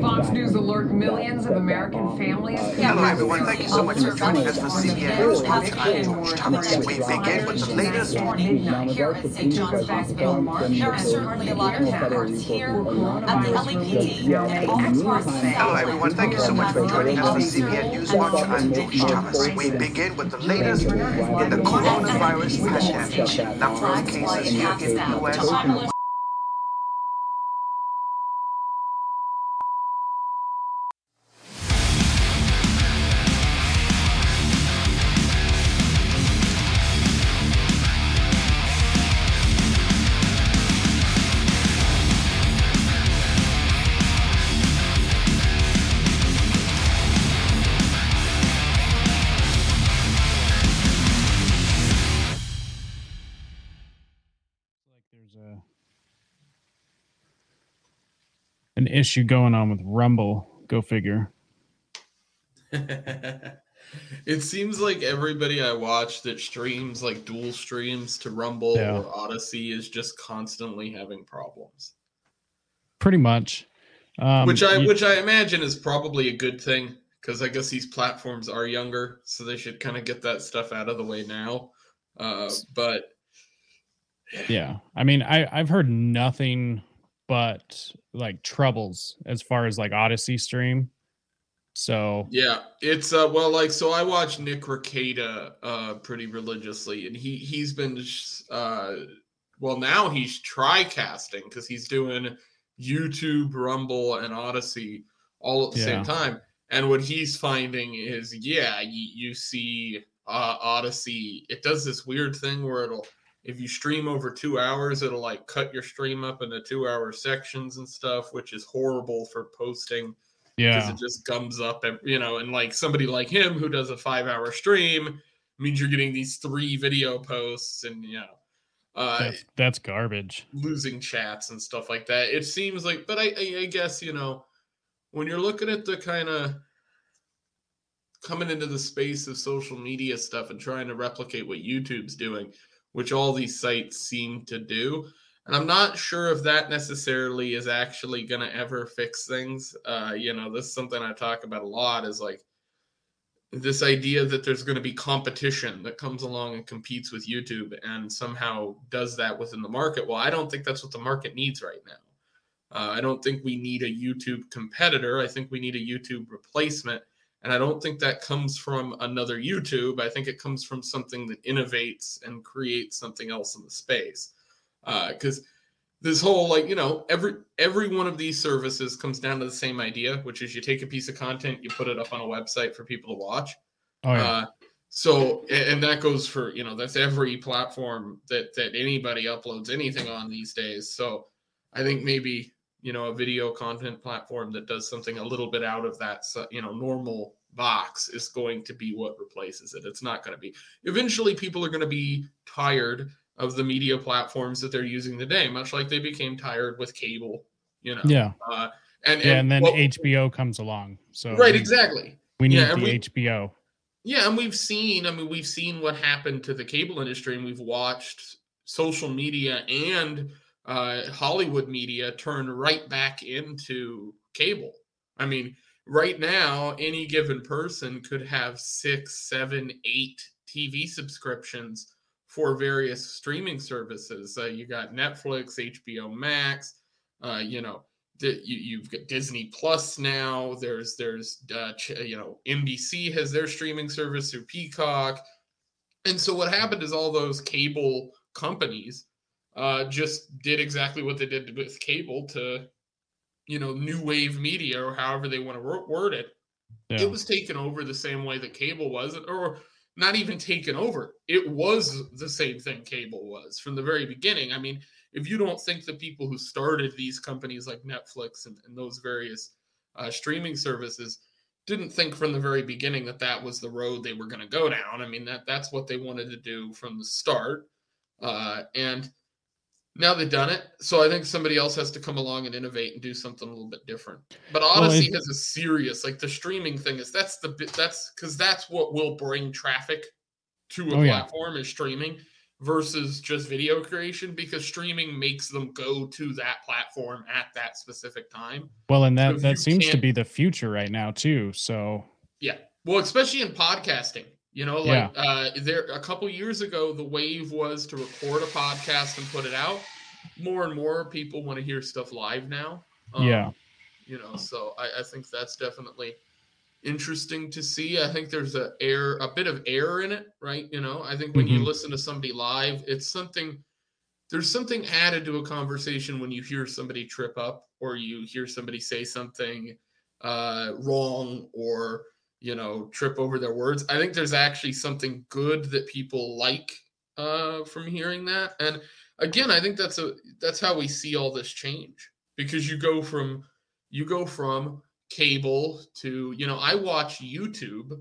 Fox News alert millions of American families. Hello, everyone. Thank you so much for joining us for CBN News Watch. I'm George Thomas. We begin with the latest. Midnight here at St. John's Basketball March. There are certainly a lot of efforts here at the LAPD and all across the Hello, everyone. Thank you so much for joining us for CBN News Watch. I'm George Thomas. We begin with the latest in the coronavirus pandemic. Number of cases here in the U.S. issue going on with Rumble. Go figure. it seems like everybody I watch that streams like dual streams to Rumble Yeah. or Odysee is just constantly having problems. Pretty much. Um, which I you- which I imagine is probably a good thing because I guess these platforms are younger, so they should kind of get that stuff out of the way now. Uh, but yeah. I mean, I I've heard nothing but like troubles as far as like Odysee stream. So Yeah, it's uh well like so I watch Nick Rekieta uh pretty religiously and he he's been uh well now he's tri-casting because he's doing YouTube, Rumble, and Odysee all at the same time. And what he's finding is yeah, you, you see uh Odysee, it does this weird thing where it'll if you stream over two hours, it'll like cut your stream up into two hour sections and stuff, which is horrible for posting Yeah. because it just gums up, ev- you know, and like somebody like him who does a five hour stream means you're getting these three video posts and, you know, uh, that's that's garbage. losing chats and stuff like that. It seems like, but I, I, I guess, you know, when you're looking at the kind of coming into the space of social media stuff and trying to replicate what YouTube's doing, which all these sites seem to do. And I'm not sure if that necessarily is actually going to ever fix things. Uh, you know, this is something I talk about a lot is like this idea that there's going to be competition that comes along and competes with YouTube and somehow does that within the market. Well, I don't think that's what the market needs right now. Uh, I don't think we need a YouTube competitor. I think we need a YouTube replacement. And I don't think that comes from another YouTube. I think it comes from something that innovates and creates something else in the space. Because this whole like you know every every one of these services comes down to the same idea, which is you take a piece of content, you put it up on a website for people to watch. Oh yeah. Uh, so and that goes for you know that's every platform that that anybody uploads anything on these days. So I think maybe you know a video content platform that does something a little bit out of that you know normal box is going to be what replaces it. It's not going to be. Eventually, people are going to be tired of the media platforms that they're using today, much like they became tired with cable. You know. yeah. Uh, and, Yeah, and then what- HBO comes along. So right, we, exactly. we need Yeah, the we- HBO. Yeah, and we've seen, I mean, we've seen what happened to the cable industry, and we've watched social media and uh, Hollywood media turn right back into cable. I mean, right now, any given person could have six, seven, eight TV subscriptions for various streaming services. Uh, you got Netflix, HBO Max, uh, you know, you, you've got Disney Plus now. There's there's uh, you know NBC has their streaming service through Peacock, and so what happened is all those cable companies uh, just did exactly what they did with cable to you know new wave media or however they want to word it. Yeah. It was taken over the same way that cable was, or not even taken over. It was the same thing cable was from the very beginning. I mean, if you don't think the people who started these companies like Netflix and, and those various uh, streaming services didn't think from the very beginning that that was the road they were going to go down. I mean, that that's what they wanted to do from the start. Uh, and now they've done it. So I think somebody else has to come along and innovate and do something a little bit different. But Well, Odysee it- has a serious, like the streaming thing is that's the bit that's because that's what will bring traffic to a Oh, yeah. platform is streaming. versus just video creation because streaming makes them go to that platform at that specific time. Well, and that if that seems to be the future right now too. So Yeah. Well, especially in podcasting. You know, like uh there a couple years ago the wave was to record a podcast and put it out. More and more people want to hear stuff live now. Um, yeah, You know, so I, I think that's definitely interesting to see. I think there's a air a bit of air in it, right? You know, I think when you Mhm. listen to somebody live, it's something there's something added to a conversation when you hear somebody trip up or you hear somebody say something uh wrong or you know trip over their words. I think there's actually something good that people like uh from hearing that. And again i think that's a that's how we see all this change. Because you go from you go from cable to you know i watch youtube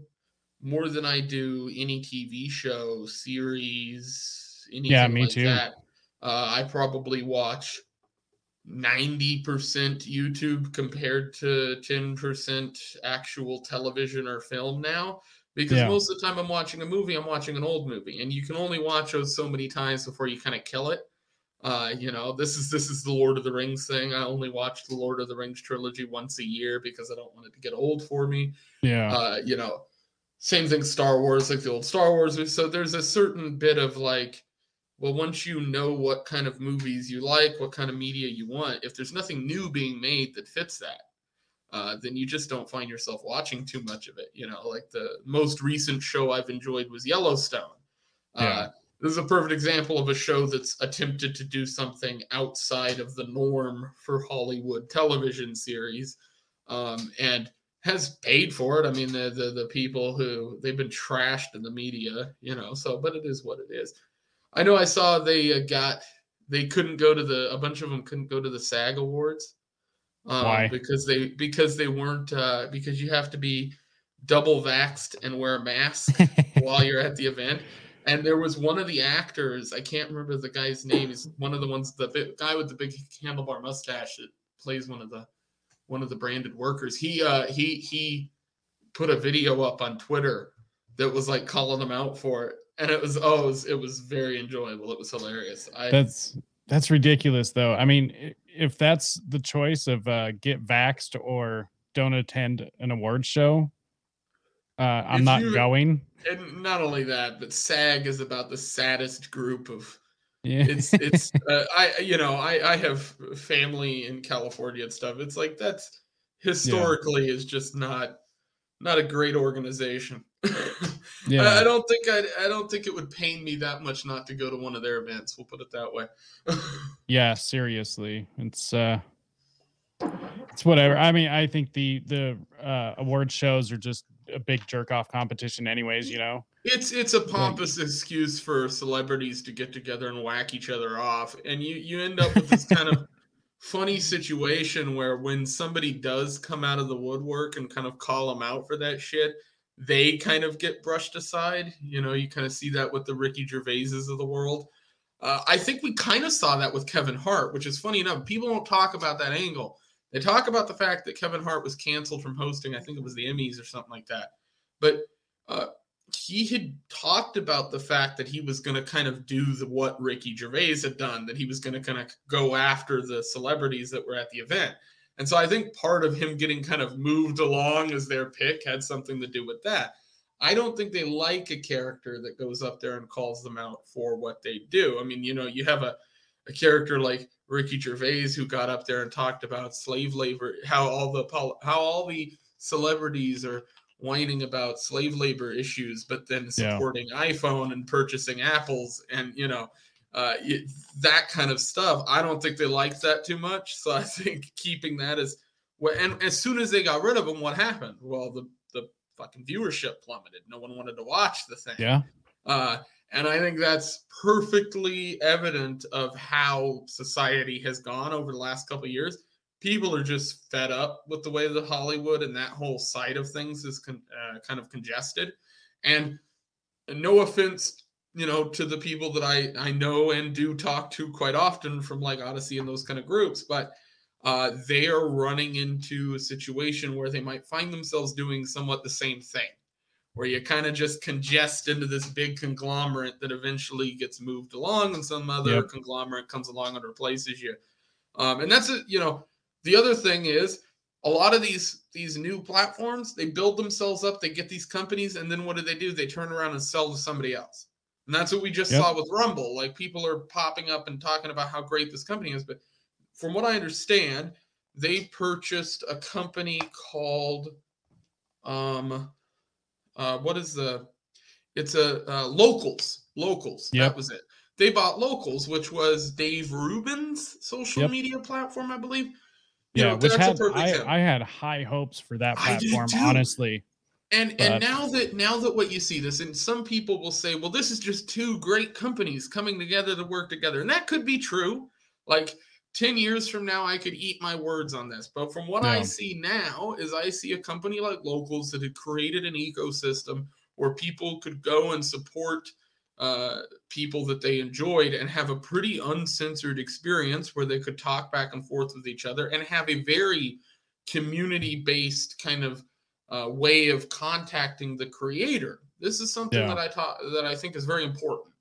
more than i do any tv show series anything Yeah, me like too. that. Uh, i probably watch 90% youtube compared to 10% actual television or film now because Yeah. most of the time i'm watching a movie i'm watching an old movie and you can only watch those so many times before you kind of kill it uh, you know, this is this is the Lord of the Rings thing. I only watch the Lord of the Rings trilogy once a year because I don't want it to get old for me. yeah, Uh, you know, same thing Star Wars, like the old Star Wars. So there's a certain bit of like, well, once you know what kind of movies you like, what kind of media you want, if there's nothing new being made that fits that, uh, then you just don't find yourself watching too much of it. You know, like the most recent show I've enjoyed was Yellowstone. Uh, this is a perfect example of a show that's attempted to do something outside of the norm for Hollywood television series, um, and has paid for it. I mean, the, the the people who they've been trashed in the media, you know. So, but it is what it is. I know I saw they uh, got they couldn't go to the a bunch of them couldn't go to the SAG awards. Um, Why? Because they because they weren't uh, because you have to be double vaxxed and wear a mask while you're at the event. And there was one of the actors, I can't remember the guy's name. He's one of the ones, the big, guy with the big handlebar mustache that plays one of the one of the branded workers. He uh he he put a video up on Twitter that was like calling them out for it, and it was oh it was, it was very enjoyable. It was hilarious. I that's that's ridiculous though. I mean, if that's the choice of uh, get vaxxed or don't attend an award show, uh, I'm not you- going. and not only that, but SAG is about the saddest group of Yeah, it's it's uh, I you know I I have family in California and stuff. It's like that's historically is just not not a great organization. I, yeah. I don't think I I don't think it would pain me that much not to go to one of their events. We'll put it that way. yeah seriously it's uh it's whatever i mean i think the the uh award shows are just a big jerk off competition anyways you know It's it's a pompous excuse for celebrities to get together and whack each other off, and you you end up with this kind of funny situation where when somebody does come out of the woodwork and kind of call them out for that shit, they kind of get brushed aside. You know, you kind of see that with the Ricky Gervaises of the world. Uh, I think we kind of saw that with Kevin Hart, which is funny enough. People don't talk about that angle. They talk about the fact that Kevin Hart was canceled from hosting. I think it was the Emmys or something like that. But uh, he had talked about the fact that he was going to kind of do the what Ricky Gervais had done, that he was going to kind of go after the celebrities that were at the event. And so I think part of him getting kind of moved along as their pick had something to do with that. I don't think they like a character that goes up there and calls them out for what they do. I mean, you know, you have a, a character like Ricky Gervais who got up there and talked about slave labor, how all the how all the celebrities are whining about slave labor issues, but then Yeah. supporting iPhone and purchasing apples and you know uh, it, that kind of stuff. I don't think they like that too much. So I think keeping that as well. And as soon as they got rid of them, what happened? Well, the the fucking viewership plummeted. No one wanted to watch the thing. yeah Uh, and I think that's perfectly evident of how society has gone over the last couple of years. People are just fed up with the way that Hollywood and that whole side of things is con- uh, kind of congested. And no offense, you know, to the people that I I know and do talk to quite often from like Odysee and those kind of groups, but uh, they are running into a situation where they might find themselves doing somewhat the same thing where you kind of just congest into this big conglomerate that eventually gets moved along and some other Yep. conglomerate comes along and replaces you. Um, and that's it, you know, the other thing is a lot of these these new platforms, they build themselves up, they get these companies, and then what do they do? They turn around and sell to somebody else. And that's what we just Yep. saw with Rumble. Like people are popping up and talking about how great this company is, but from what I understand, they purchased a company called um uh what is the it's a uh, locals locals Yep. that was it they bought locals which was dave rubin's social Yep. media platform i believe yeah, know, which that's a had perfect I. I had high hopes for that platform, honestly. and but- and now that now that what you see this and some people will say well this is just two great companies coming together to work together. And that could be true. Like 10 years from now i could eat my words on this. But from what i see now is i see a company like locals that had created an ecosystem where people could go and support uh, people that they enjoyed and have a pretty uncensored experience where they could talk back and forth with each other and have a very community based kind of uh, way of contacting the creator. This is something Yeah. that I taught that I think is very important.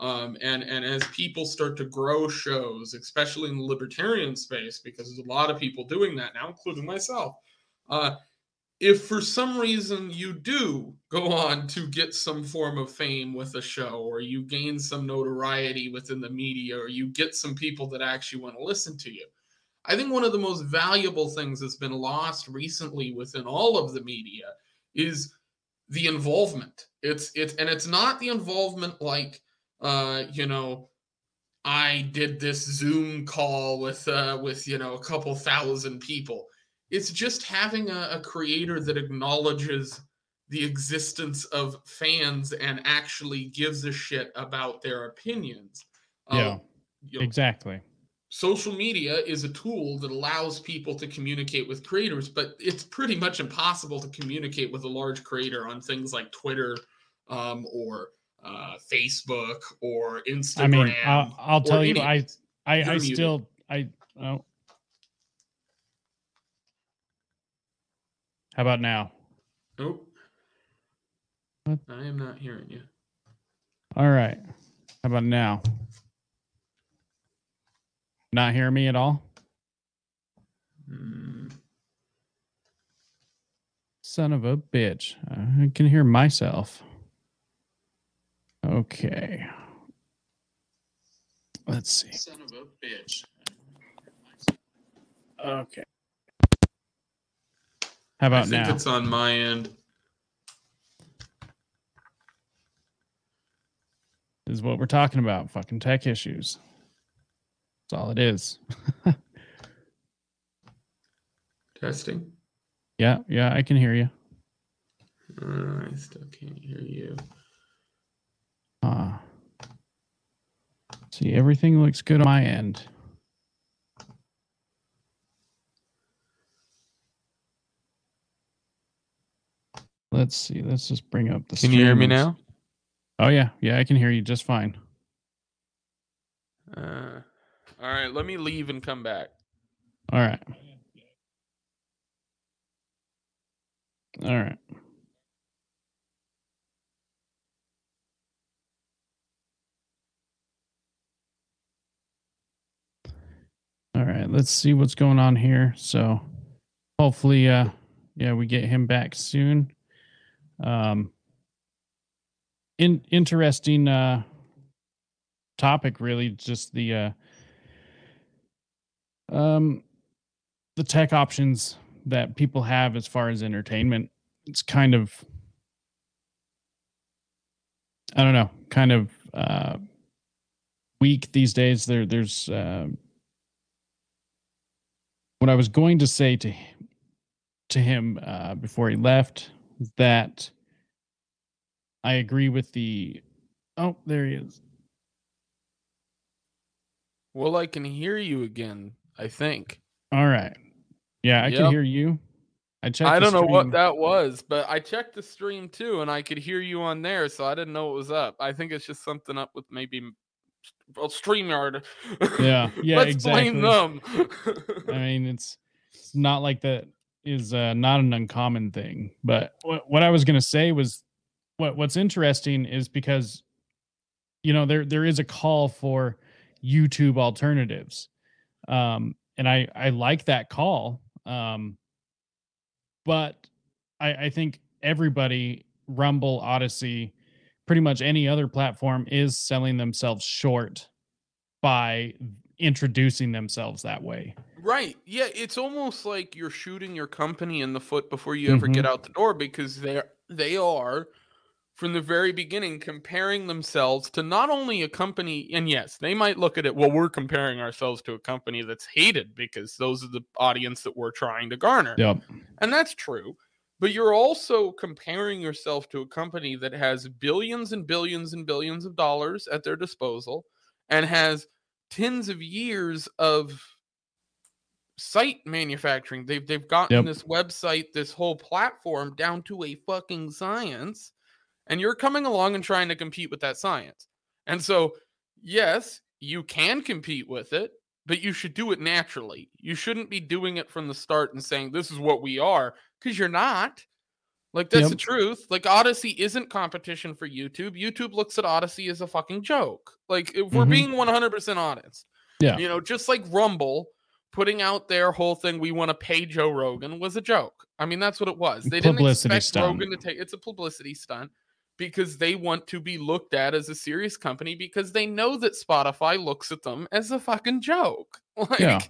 Um, and and as people start to grow shows, especially in the libertarian space, because there's a lot of people doing that now, including myself. Uh, if for some reason you do go on to get some form of fame with a show, or you gain some notoriety within the media, or you get some people that actually want to listen to you, I think one of the most valuable things that's been lost recently within all of the media is the involvement. It's it's and it's not the involvement like uh you know I did this Zoom call with uh with you know a couple thousand people. It's just having a, a creator that acknowledges the existence of fans and actually gives a shit about their opinions. Yeah. Um, you know, Exactly. social media is a tool that allows people to communicate with creators, but it's pretty much impossible to communicate with a large creator on things like Twitter um, or uh, Facebook or Instagram. I mean, I'll, I'll tell you, I I, I still I oh. How about now? Nope. What? I am not hearing you. All right. How about now? Not hear me at all? Hmm. Son of a bitch. I can hear myself. Okay. Let's see. Son of a bitch. Okay. How I about think now? it's on my end. This is what we're talking about. Fucking tech issues. That's all it is. Testing. Yeah, yeah, I can hear you. Uh, I still can't hear you. Uh, see, everything looks good on my end. Let's see. Let's just bring up the. Can you hear me now? Oh yeah, yeah, I can hear you just fine. Uh, all right, let me leave and come back. All right. All right. All right, let's see what's going on here. So hopefully uh yeah, we get him back soon. Um in interesting uh topic really just the uh um the tech options that people have as far as entertainment. It's kind of i don't know kind of uh weak these days. There there's uh what i was going to say to to him uh before he left that i agree with the oh there he is Well, I can hear you again. I think. all right yeah i can hear you i checked I don't know what that was, but I checked the stream too, and I could hear you on there, so I didn't know it was up. I think it's just something up with maybe well, Streamyard. Yeah, yeah, Let's blame exactly. them. I mean, it's it's not like that is uh, not an uncommon thing. But what what I was gonna say was what what's interesting is because you know there there is a call for YouTube alternatives. Um and I I like that call. Um but I I think everybody Rumble, Odysee, pretty much any other platform is selling themselves short by introducing themselves that way. Right. Yeah, it's almost like you're shooting your company in the foot before you ever get mm-hmm. out the door because they're they are from the very beginning comparing themselves to not only a company and yes, they might look at it well we're comparing ourselves to a company that's hated because those are the audience that we're trying to garner. Yep. And that's true. But you're also comparing yourself to a company that has billions and billions and billions of dollars at their disposal and has tens of years of site manufacturing. They've they've gotten Yep. this website, this whole platform down to a fucking science. And you're coming along and trying to compete with that science. And so, yes, you can compete with it, but you should do it naturally. You shouldn't be doing it from the start and saying this is what we are because you're not. Like that's the truth. Like Odysee isn't competition for YouTube. YouTube looks at Odysee as a fucking joke. Like if we're Mhm. being 100% honest. Yeah. You know, just like Rumble putting out their whole thing we want to pay Joe Rogan was a joke. I mean, that's what it was. They didn't Publicity expect stunt. Rogan to take it's a publicity stunt because they want to be looked at as a serious company because they know that Spotify looks at them as a fucking joke. Like Yeah.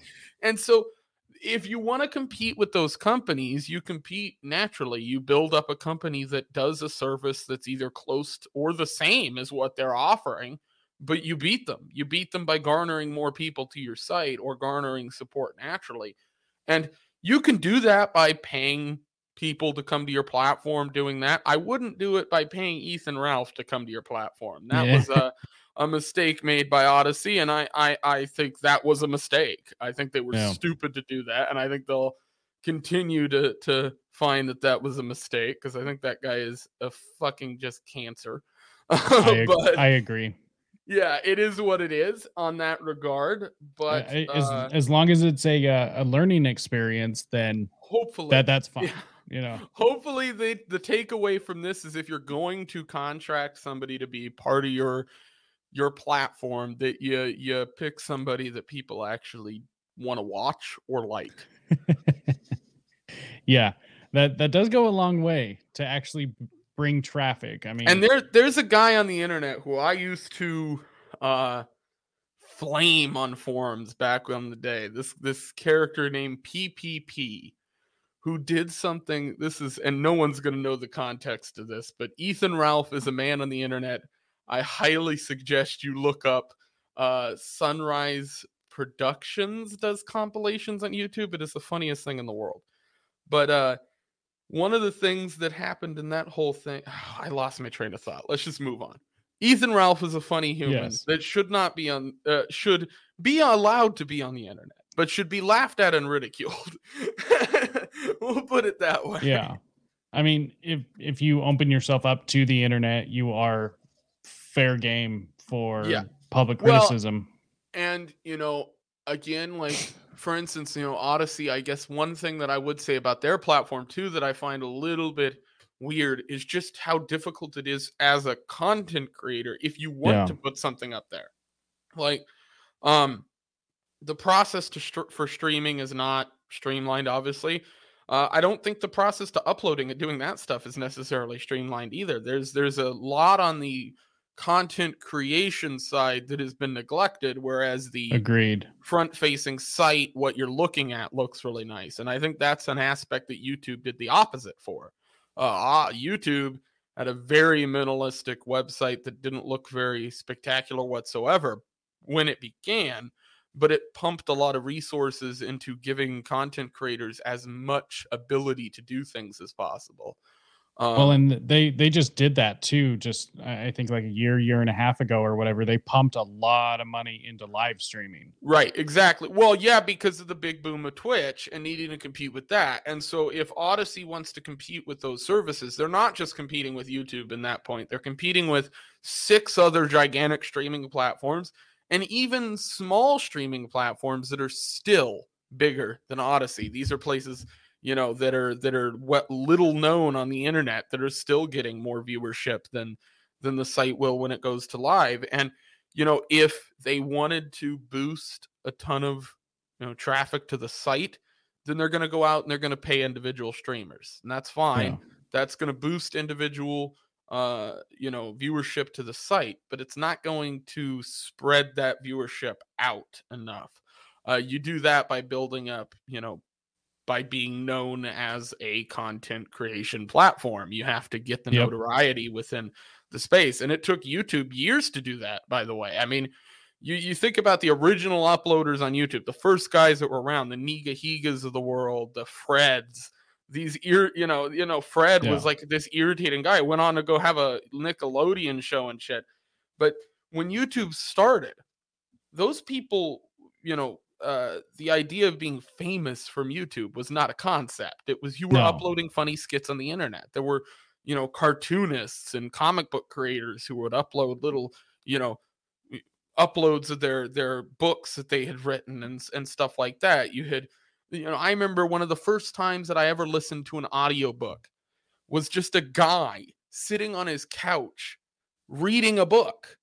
and so if you want to compete with those companies, you compete naturally. You build up a company that does a service that's either close to, or the same as what they're offering, but you beat them. You beat them by garnering more people to your site or garnering support naturally. And you can do that by paying people to come to your platform doing that. I wouldn't do it by paying Ethan Ralph to come to your platform. That Yeah. was a a mistake made by Odysee, and I, I I think that was a mistake. I think they were Yeah. stupid to do that, and I think they'll continue to to find that that was a mistake because I think that guy is a fucking just cancer. I, ag- but I agree. Yeah, it is what it is on that regard. But I- as uh, as long as it's a uh, a learning experience, then hopefully that that's fine. Yeah. You know. hopefully the the takeaway from this is if you're going to contract somebody to be part of your your platform that you you pick somebody that people actually want to watch or like yeah, that that does go a long way to actually bring traffic. I mean, and there there's a guy on the internet who i used to uh flame on forums back on the day. This this character named ppp who did something this is and no one's going to know the context of this but ethan ralph is a man on the internet. I highly suggest you look up uh sunrise productions does compilations on youtube. It is the funniest thing in the world. But uh one of the things that happened in that whole thing i lost my train of thought let's just move on ethan ralph is a funny human Yes. that should not be on uh, should be allowed to be on the internet but should be laughed at and ridiculed we'll put it that way yeah, I mean, if if you open yourself up to the internet, you are fair game for Yeah. public Well, criticism. and you know again like for instance you know odysee i guess one thing that i would say about their platform too that i find a little bit weird is just how difficult it is as a content creator if you want Yeah. to put something up there. Like um the process to str- for streaming is not streamlined obviously. Uh, i don't think the process to uploading and doing that stuff is necessarily streamlined either. There's there's a lot on the content creation side that has been neglected whereas the Agreed. front facing site what you're looking at looks really nice. And i think that's an aspect that youtube did the opposite for. Uh, ah, youtube had a very minimalistic website that didn't look very spectacular whatsoever when it began but it pumped a lot of resources into giving content creators as much ability to do things as possible um, well, and they they just did that too. Just I I think like a year, year and a half ago or whatever. They pumped a lot of money into live streaming. Right, exactly. Well, yeah, because of the big boom of Twitch and needing to compete with that. And so if Odysee wants to compete with those services, they're not just competing with YouTube in that point. They're competing with six other gigantic streaming platforms and even small streaming platforms that are still bigger than Odysee. These are places you know that are that are what little known on the internet that are still getting more viewership than than the site will when it goes to live. And you know if they wanted to boost a ton of you know traffic to the site then they're going to go out and they're going to pay individual streamers and that's fine. Yeah. that's going to boost individual uh you know viewership to the site but it's not going to spread that viewership out enough. Uh you do that by building up you know by being known as a content creation platform. You have to get the Yep. notoriety within the space. And it took youtube years to do that by the way. I mean you, you think about the original uploaders on youtube the first guys that were around the nigahigas of the world the freds these ear you know you know fred was like this irritating guy went on to go have a nickelodeon show and shit. But when youtube started those people you know uh the idea of being famous from youtube was not a concept. It was you were No. uploading funny skits on the internet. There were you know cartoonists and comic book creators who would upload little you know uploads of their their books that they had written and and stuff like that. You had you know i remember one of the first times that i ever listened to an audiobook was just a guy sitting on his couch reading a book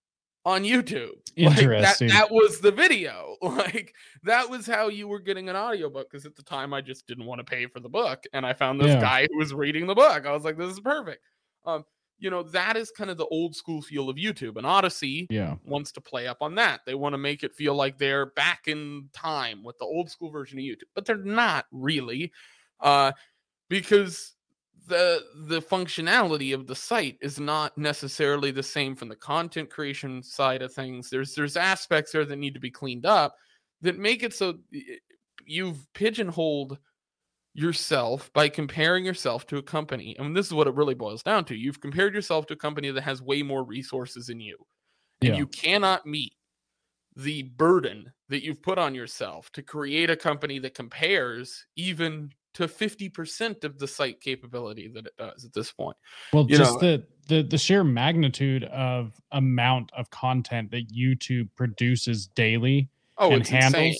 on youtube Like, Interesting. that, that was the video like that was how you were getting an audiobook because at the time i just didn't want to pay for the book and i found this Yeah. guy who was reading the book i was like this is perfect um you know that is kind of the old school feel of youtube and odysee yeah. wants to play up on that. They want to make it feel like they're back in time with the old school version of YouTube, but they're not really, uh, because the the functionality of the site is not necessarily the same from the content creation side of things. There's there's aspects there that need to be cleaned up that make it so you've pigeonholed yourself by comparing yourself to a company. And this is what it really boils down to. You've compared yourself to a company that has way more resources than you and Yeah. you cannot meet the burden that you've put on yourself to create a company that compares even to 50% of the site capability that it does at this point. Well, you just know- the, the the sheer magnitude of amount of content that YouTube produces daily Oh, and it's handles. insane.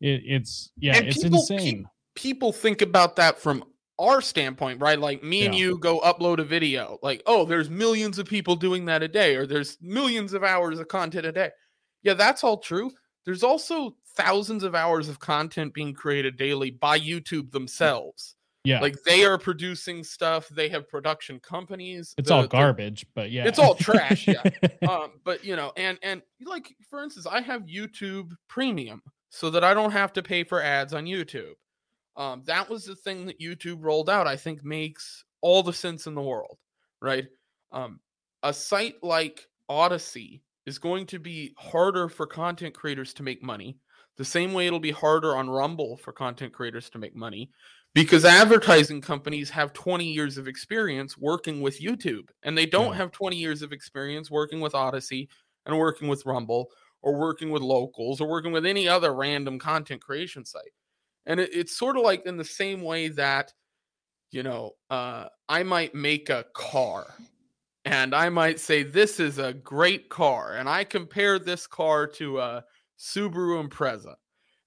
It, it's yeah, And it's people insane. People think about that from our standpoint, right? Like me and you go upload a video, like, oh, there's millions of people doing that a day, or there's millions of hours of content a day. Yeah, that's all true. There's also thousands of hours of content being created daily by YouTube themselves. Yeah, Like they are producing stuff. They have production companies. it's the- all the- garbage, but yeah, It's all trash, yeah. um, but you know, and and like for instance, I have YouTube Premium so that I don't have to pay for ads on YouTube. Um, that was the thing that YouTube rolled out. I think makes all the sense in the world, right? Um, a site like Odysee is going to be harder for content creators to make money. The same way it'll be harder on Rumble for content creators to make money because advertising companies have 20 years of experience working with YouTube and they don't Yeah. have 20 years of experience working with Odysee and working with Rumble or working with locals or working with any other random content creation site. And it, it's sort of like in the same way that, you know, uh, I might make a car and I might say, this is a great car. And I compare this car to a Subaru Impreza.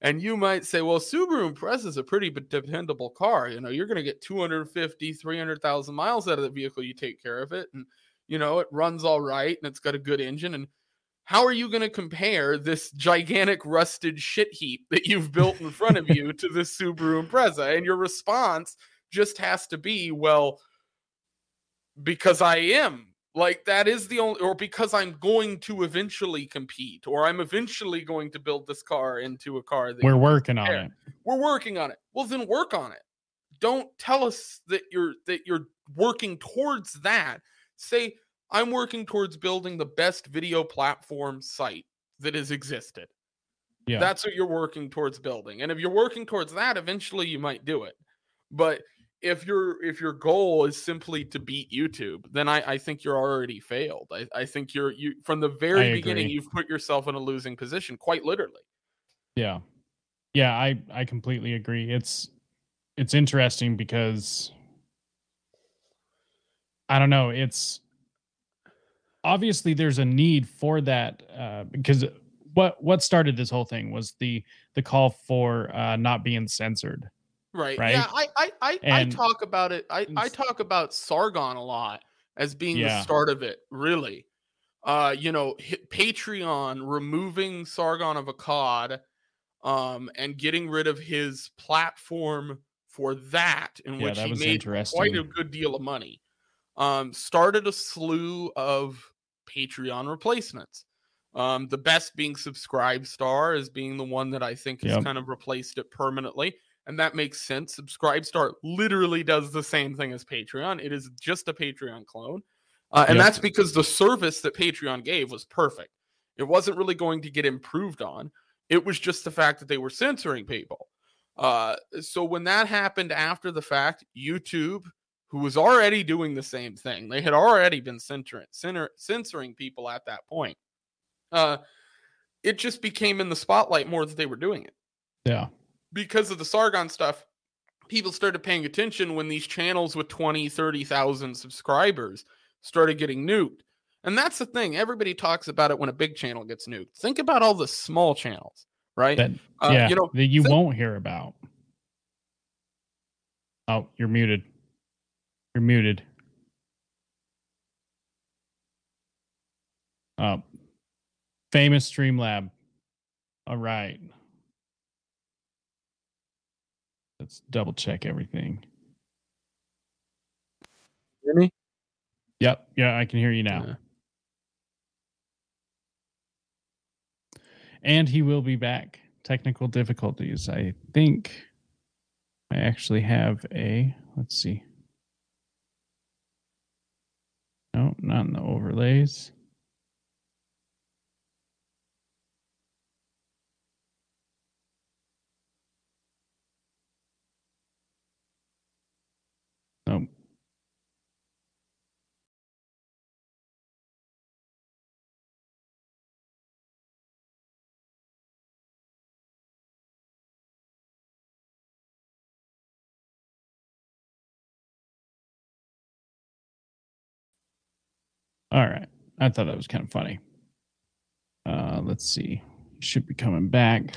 And you might say, well, Subaru Impreza is a pretty dependable car. You know, you're going to get 250, 300,000 miles out of the vehicle. You take care of it. And, you know, it runs all right and it's got a good engine. And how are you going to compare this gigantic rusted shit heap that you've built in front of you to this Subaru Impreza? And your response just has to be, well, because I am. Like that is the only, or because I'm going to eventually compete, or I'm eventually going to build this car into a car that we're working on it. We're working on it. Well, then work on it. Don't tell us that you're that you're working towards that. Say I'm working towards building the best video platform site that has existed. Yeah. That's what you're working towards building. And if you're working towards that, eventually you might do it. But if your if your goal is simply to beat YouTube, then I, I think you're already failed. I, I think you're you from the very I beginning agree. you've put yourself in a losing position, quite literally. Yeah. Yeah, I I completely agree. It's it's interesting because I don't know, it's obviously there's a need for that uh because what what started this whole thing was the the call for uh not being censored. Right. Right? Yeah, I I I, And- I talk about it. I, I talk about Sargon a lot as being the start of it, really. Uh, you know, Patreon removing Sargon of Akkad um and getting rid of his platform for that in Yeah, which that he made quite a good deal of money. Um started a slew of Patreon replacements. Um, the best being Subscribe Star is being the one that I think has Yep. kind of replaced it permanently. And that makes sense. Subscribe Star literally does the same thing as Patreon. It is just a Patreon clone. Uh, and Yep. that's because the service that Patreon gave was perfect. It wasn't really going to get improved on. It was just the fact that they were censoring people. Uh, so when that happened after the fact, YouTube, who was already doing the same thing, they had already been censoring, censor, censoring people at that point. Uh, it just became in the spotlight more that they were doing it Yeah. Because of the Sargon stuff, people started paying attention when these channels with 20, 30,000 subscribers started getting nuked. And that's the thing. Everybody talks about it when a big channel gets nuked. Think about all the small channels, right? That Uh, yeah, you know, that you think- won't hear about. Oh, you're muted. You're muted. Oh, famous Streamlab. All right. Let's double check everything. hear me? Yep. Yeah, I can hear you now. Yeah. And he will be back. Technical difficulties. I think I actually have a. Let's see. No, not in the overlays. Nope. All right. I thought that was kind of funny. Uh, let's see. Should be coming back.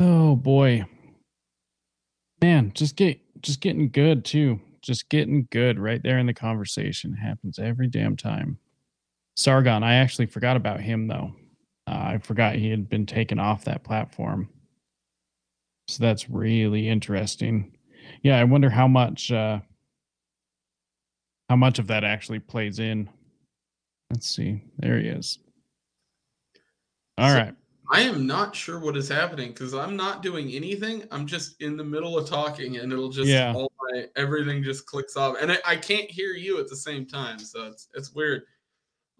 Oh boy. Man, just get just getting good too. Just getting good right there in the conversation. happens every damn time. Sargon, I actually forgot about him though. Uh, I forgot he had been taken off that platform. So that's really interesting. Yeah, I wonder how much uh how much of that actually plays in. Let's see. There he is. All So- right. I am not sure what is happening because I'm not doing anything. I'm just in the middle of talking, and it'll just Yeah. all my everything just clicks off, and I, I can't hear you at the same time, so it's it's weird.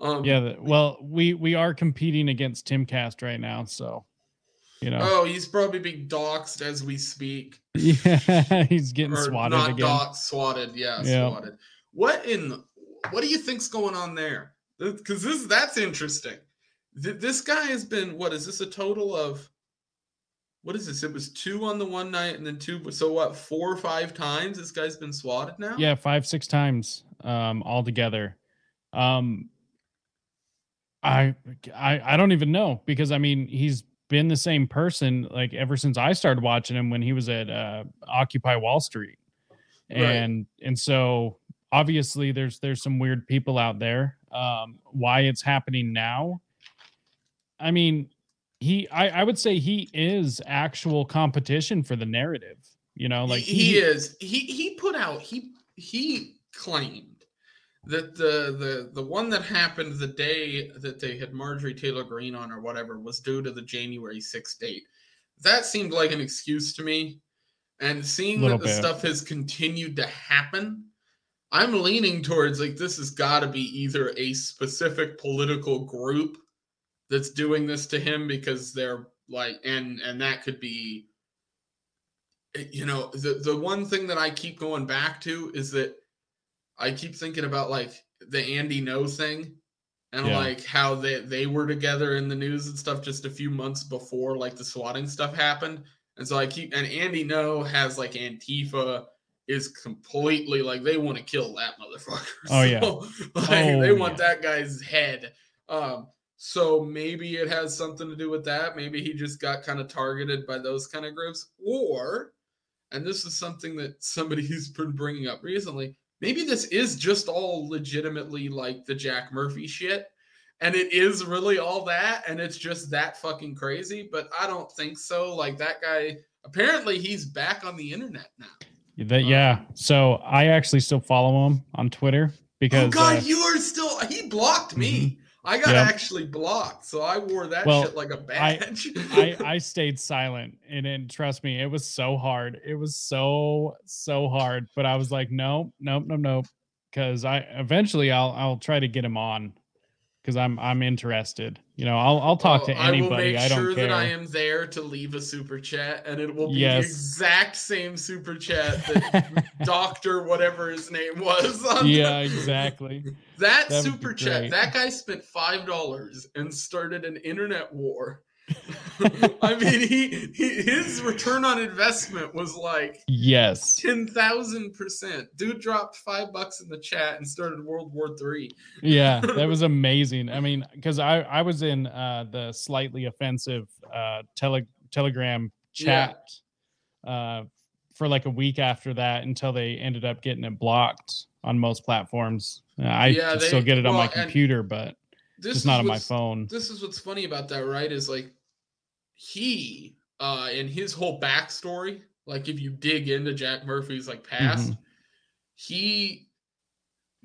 Um, Yeah, the, well, we we are competing against Timcast right now, so you know. Oh, he's probably being doxxed as we speak. Yeah, he's getting or swatted not again. doxxed, swatted. Yeah, Yeah. swatted. What in? What do you think's going on there? Because this that's interesting. This guy has been what is this a total of? What is this? It was two on the one night, and then two. So what? Four or five times this guy's been swatted now. Yeah, five six times um all together. Um I I I don't even know because I mean he's been the same person like ever since I started watching him when he was at uh Occupy Wall Street. Right. And and so obviously there's there's some weird people out there. Um why it's happening now? I mean, he I I would say he is actual competition for the narrative. You know, like he, he is. He he put out. He he claimed that the the the one that happened the day that they had Marjorie Taylor Greene on or whatever was due to the January 6th date. That seemed like an excuse to me. And seeing that the bit. stuff has continued to happen, I'm leaning towards like this has got to be either a specific political group that's doing this to him because they're like and and that could be eh, you know the the one thing that I keep going back to is that I keep thinking about like the Andy Ngo thing and Yeah. like how they they were together in the news and stuff just a few months before like the swatting stuff happened. And so I keep and Andy Ngo has like Antifa is completely like they want to kill that motherfucker. Oh, yeah. Like Oh, they want yeah. that guy's head. Um So maybe it has something to do with that. Maybe he just got kind of targeted by those kind of groups. Or, and this is something that somebody's been bringing up recently, maybe this is just all legitimately like the Jack Murphy shit. And it is really all that. And it's just that fucking crazy. But I don't think so. Like that guy, apparently he's back on the internet now. That yeah. So I actually still follow him on Twitter because oh God, uh, you are still. He blocked me. I got Yep. actually blocked, so I wore that Well, shit like a badge. I I stayed silent and, and trust me, it was so hard. It was so so hard. But I was like, nope, nope, nope, nope. Because I eventually I'll I'll try to get him on because I'm I'm interested. You know, I'll I'll talk to Well, I will anybody. make I, don't sure care. that I am there to leave a super chat, and it will be Yes. the exact same super chat that Doctor whatever his name was. On yeah, the- exactly. That That super chat. That guy spent five dollars and started an internet war. I mean, he, he his return on investment was like Yes. ten thousand percent. Dude dropped five bucks in the chat and started World War Three. yeah that was amazing i mean because i i was in uh the slightly offensive uh tele telegram Yeah. chat uh for like a week after that until they ended up getting it blocked on most platforms i Yeah, they- still get it on well, my computer but This just is not on my phone This is what's funny about that, right? Is like he uh in his whole backstory, like if you dig into Jack Murphy's like past, Mm-hmm. he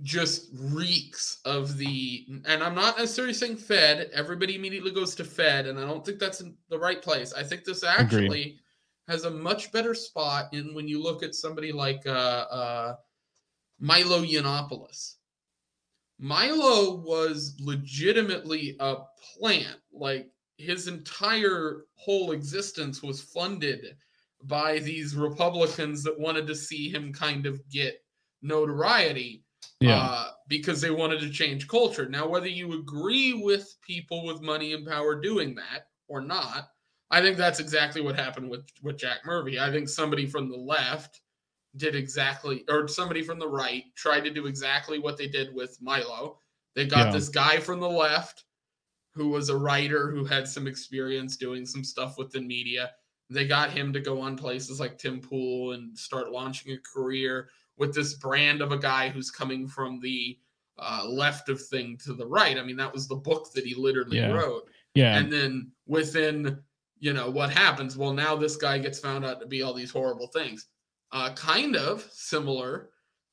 just reeks of the and I'm not necessarily saying Fed. Everybody immediately goes to Fed, and I don't think that's in the right place. I think this actually has a much better spot in when you look at somebody like uh uh Milo Yiannopoulos. Milo was legitimately a plant. Like his entire whole existence was funded by these Republicans that wanted to see him kind of get notoriety yeah uh, because they wanted to change culture. Now, whether you agree with people with money and power doing that or not, I think that's exactly what happened with, with Jack Murphy. I think somebody from the left did exactly, or somebody from the right tried to do exactly what they did with Milo. They got Yeah. this guy from the left who was a writer who had some experience doing some stuff within media. They got him to go on places like Tim Pool and start launching a career with this brand of a guy who's coming from the uh, left of thing to the right. I mean, that was the book that he literally Yeah. wrote. yeah And then within, you know, what happens? Well, now this guy gets found out to be all these horrible things. Uh, kind of similar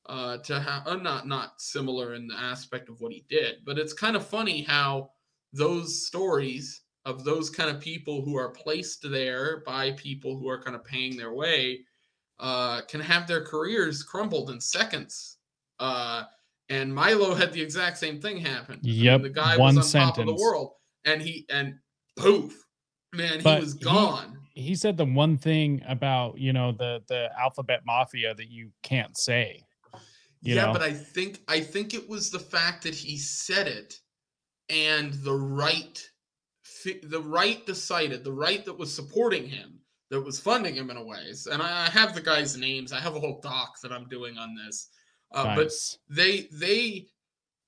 uh, to how, uh, not not similar in the aspect of what he did, but it's kind of funny how those stories of those kind of people who are placed there by people who are kind of paying their way uh, can have their careers crumbled in seconds. Uh, and Milo had the exact same thing happen. I mean, Yep, the guy one was on top of the world, and he and poof, man, he But was he- gone. he said the one thing about you know the the alphabet mafia that you can't say you yeah, know but I think I think it was the fact that he said it, and the right, the right decided, the right that was supporting him, that was funding him in a ways. And I have the guys' names. I have a whole doc that I'm doing on this. Uh, But they they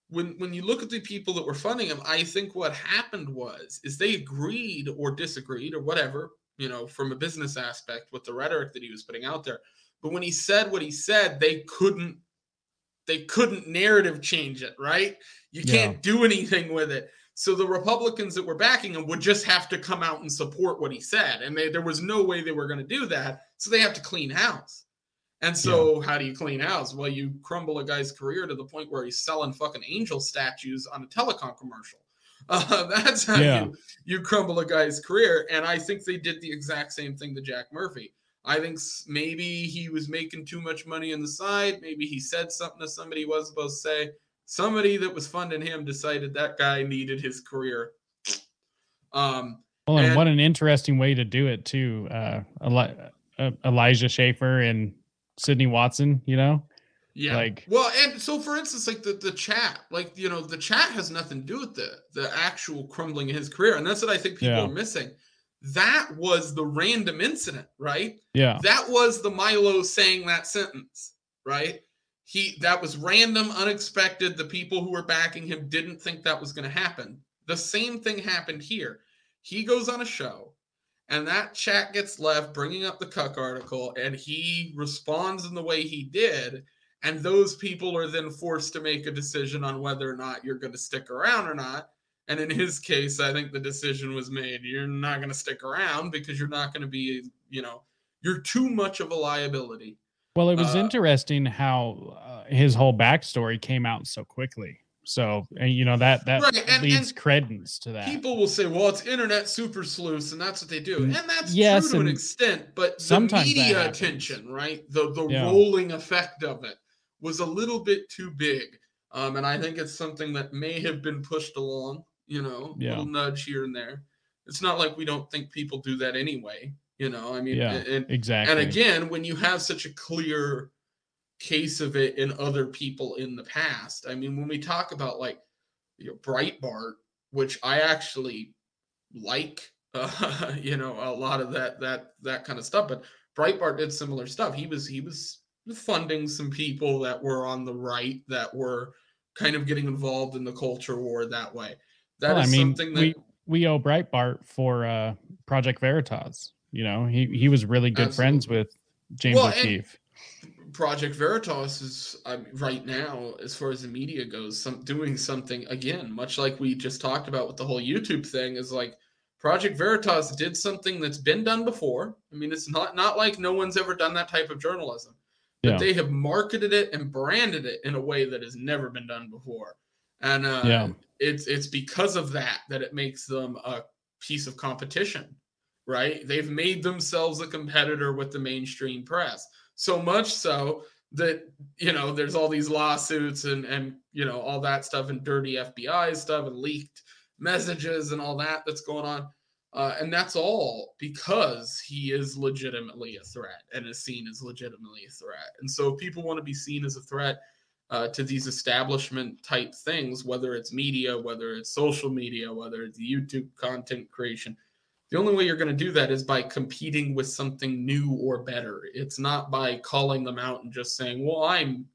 when when you look at the people that were funding him i think what happened was is they agreed or disagreed or whatever you know from a business aspect with the rhetoric that he was putting out there but when he said what he said they couldn't they couldn't narrative change it right you can't do anything with it so the republicans that were backing him would just have to come out and support what he said and they, there was no way they were going to do that so they have to clean house and so, how do you clean house? Well, you crumble a guy's career to the point where he's selling fucking angel statues on a telecom commercial. Uh, that's how Yeah. you you crumble a guy's career. And I think they did the exact same thing to Jack Murphy. I think maybe he was making too much money on the side. Maybe he said something to somebody he wasn't supposed to say. Somebody that was funding him decided that guy needed his career. Um, Well, and, and- what an interesting way to do it too. Uh, Eli- uh, Elijah Schaffer and Sydney Watson. You know, Yeah. Like- well, and so for instance, like the, the chat, like you know, the chat has nothing to do with the the actual crumbling of his career, and that's what I think people Yeah. are missing. That was the random incident, right? yeah, That was the Milo saying that sentence, right? He that was random, unexpected. The people who were backing him didn't think that was going to happen. The same thing happened here. He goes on a show, and that chat gets left, bringing up the Cuck article, and he responds in the way he did. And those people are then forced to make a decision on whether or not you're going to stick around or not. And in his case, I think the decision was made you're not going to stick around because you're not going to be, you know, you're too much of a liability. Well, it was Uh, interesting how uh, his whole backstory came out so quickly. So, and you know that that Right, and- leads and credence to that. People will say, well, it's internet super sleuths, and that's what they do. Mm, And that's yes, true to an extent, but the sometimes media attention, right? The the Yeah. rolling effect of it was a little bit too big. Um, and I think it's something that may have been pushed along, you know, Yeah. little nudge here and there. It's not like we don't think people do that anyway, you know. I mean, Yeah, and, exactly. and again, when you have such a clear case of it in other people in the past, I mean, when we talk about like you know, Breitbart, which I actually like, uh, you know, a lot of that that that kind of stuff. But Breitbart did similar stuff. He was he was funding some people that were on the right that were kind of getting involved in the culture war that way. That is well, I mean, something that we we owe Breitbart for uh, Project Veritas. You know, he he was really good friends with James Well, O'Keefe. Project Veritas is I mean, right now, as far as the media goes, some doing something again, much like we just talked about with the whole YouTube thing, is like Project Veritas did something that's been done before. I mean, it's not not like no one's ever done that type of journalism, but Yeah. they have marketed it and branded it in a way that has never been done before, and uh, Yeah. it's it's because of that that it makes them a piece of competition, right? They've made themselves a competitor with the mainstream press so much so that you know there's all these lawsuits and and you know all that stuff and dirty FBI stuff and leaked messages and all that that's going on uh, and that's all because he is legitimately a threat and is seen as legitimately a threat and so if people want to be seen as a threat uh, to these establishment type things whether it's media whether it's social media whether it's youtube content creation the only way you're going to do that is by competing with something new or better. It's not by calling them out and just saying, "Well, I'm,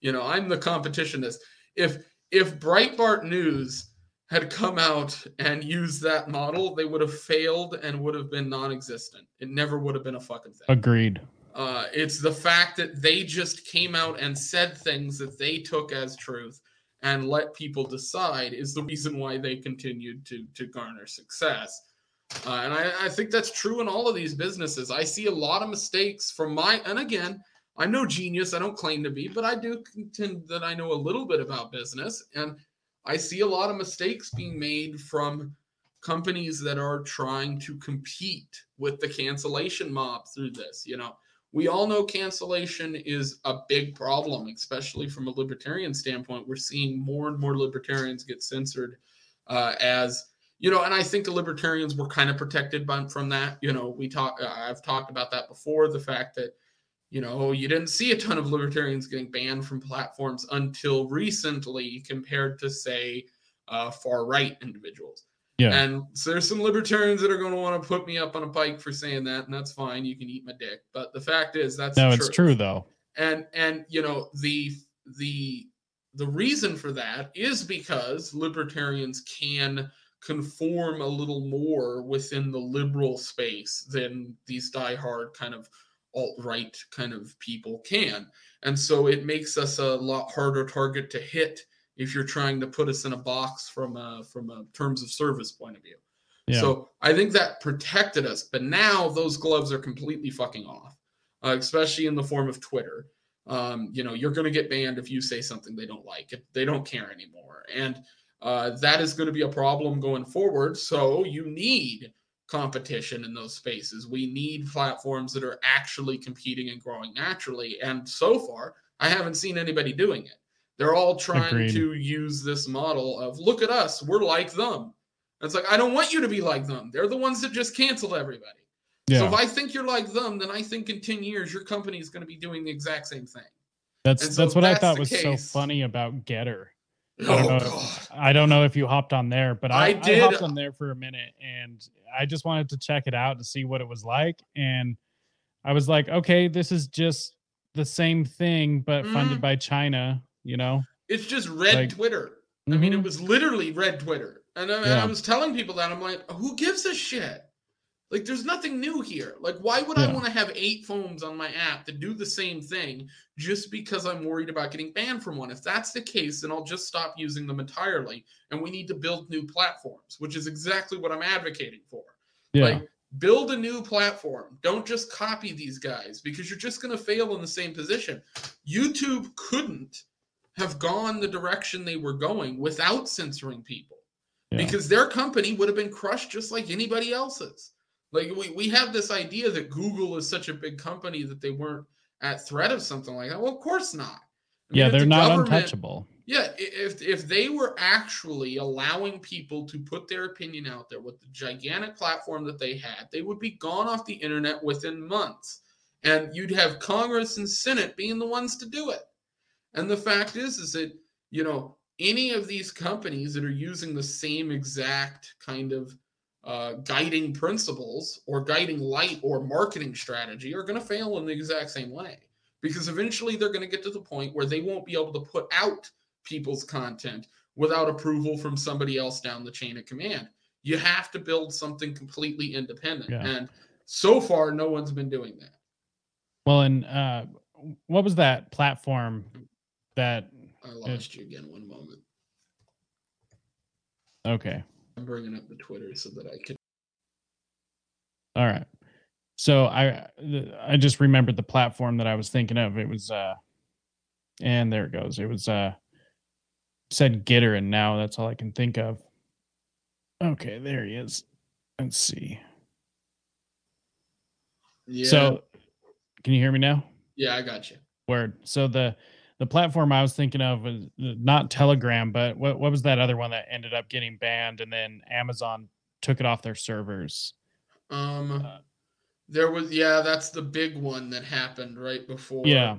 you know, I'm the competitionist." If if Breitbart News had come out and used that model, they would have failed and would have been non-existent. It never would have been a fucking thing. Agreed. Uh, it's the fact that they just came out and said things that they took as truth and let people decide is the reason why they continued to to garner success. Uh, and I, I think that's true in all of these businesses. I see a lot of mistakes from my, and again, I'm no genius. I don't claim to be, but I do contend that I know a little bit about business. And I see a lot of mistakes being made from companies that are trying to compete with the cancellation mob through this. You know, we all know cancellation is a big problem, especially from a libertarian standpoint. We're seeing more and more libertarians get censored uh, as you know, and I think the libertarians were kind of protected by, from that. You know, we talk. Uh, I've talked about that before. The fact that you know you didn't see a ton of libertarians getting banned from platforms until recently, compared to say uh, far right individuals. Yeah. And so there's some libertarians that are going to want to put me up on a pike for saying that, and that's fine. You can eat my dick, but the fact is that's no, it's true though. and and you know the the the reason for that is because libertarians can conform a little more within the liberal space than these diehard kind of alt-right kind of people can and so it makes us a lot harder target to hit if you're trying to put us in a box from a from a terms of service point of view Yeah. so I think that protected us, but now those gloves are completely fucking off, uh, especially in the form of Twitter. Um, you know, you're going to get banned if you say something they don't like. If they don't care anymore, and uh, that is going to be a problem going forward. So you need competition in those spaces. We need platforms that are actually competing and growing naturally. And so far, I haven't seen anybody doing it. They're all trying Agreed. to use this model of look at us, we're like them. It's like I don't want you to be like them. They're the ones that just canceled everybody. yeah. So if I think you're like them, then I think in 10 years your company is going to be doing the exact same thing. that's so that's what I thought was so funny about Gettr. I Oh don't know. god. I don't know if you hopped on there, but I, I I, did. hopped on there for a minute and I just wanted to check it out to see what it was like. And I was like, okay, this is just the same thing, but funded Mhm. by China, you know? It's just red Like- Twitter. I mean, it Mhm. was literally red Twitter. And I, and Yeah. I was telling people that I'm like, who gives a shit? Like, there's nothing new here. Like, why would I want to have eight phones on my app that do the same thing just because I'm worried about getting banned from one? If that's the case, then I'll just stop using them entirely. And we need to build new platforms, which is exactly what I'm advocating for. Yeah. Like, build a new platform. Don't just copy these guys because you're just going to fail in the same position. YouTube couldn't have gone the direction they were going without censoring people Yeah. because their company would have been crushed just like anybody else's. Like we, we have this idea that Google is such a big company that they weren't at threat of something like that. Well, of course not. I mean, yeah, they're the not untouchable. yeah, if if they were actually allowing people to put their opinion out there with the gigantic platform that they had, they would be gone off the internet within months. And you'd have Congress and Senate being the ones to do it. And the fact is is that, you know, any of these companies that are using the same exact kind of uh, guiding principles or guiding light or marketing strategy are going to fail in the exact same way because eventually they're going to get to the point where they won't be able to put out people's content without approval from somebody else down the chain of command. You have to build something completely independent. Yeah. And so far, no one's been doing that. Well, and uh, what was that platform that? I lost you again one moment. Okay, I'm bringing up the Twitter so that I can. all right. So I I just remembered the platform that I was thinking of. It was uh, and there it goes. It was uh, said Gettr, and now that's all I can think of. Okay, there he is. Let's see. Yeah. So, can you hear me now? yeah, I got you. Word. So the the platform I was thinking of was uh, not Telegram, but what what was that other one that ended up getting banned, and then Amazon took it off their servers? Um, Uh, there was yeah, that's the big one that happened right before. Yeah.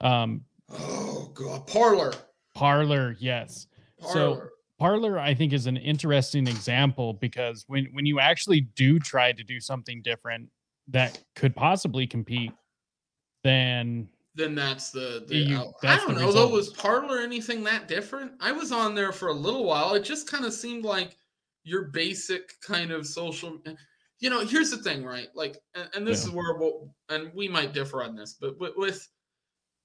Um, Oh god, Parler. Parler, yes. So- Parler. Parler, I think, is an interesting example because when when you actually do try to do something different that could possibly compete, then then that's the, the You- that's I don't know though. Was Parler anything that different? I was on there for a little while. It just kind of seemed like your basic kind of social. You know, here's the thing, right? Like, and, and this Yeah. is where we'll, and we might differ on this, but with, with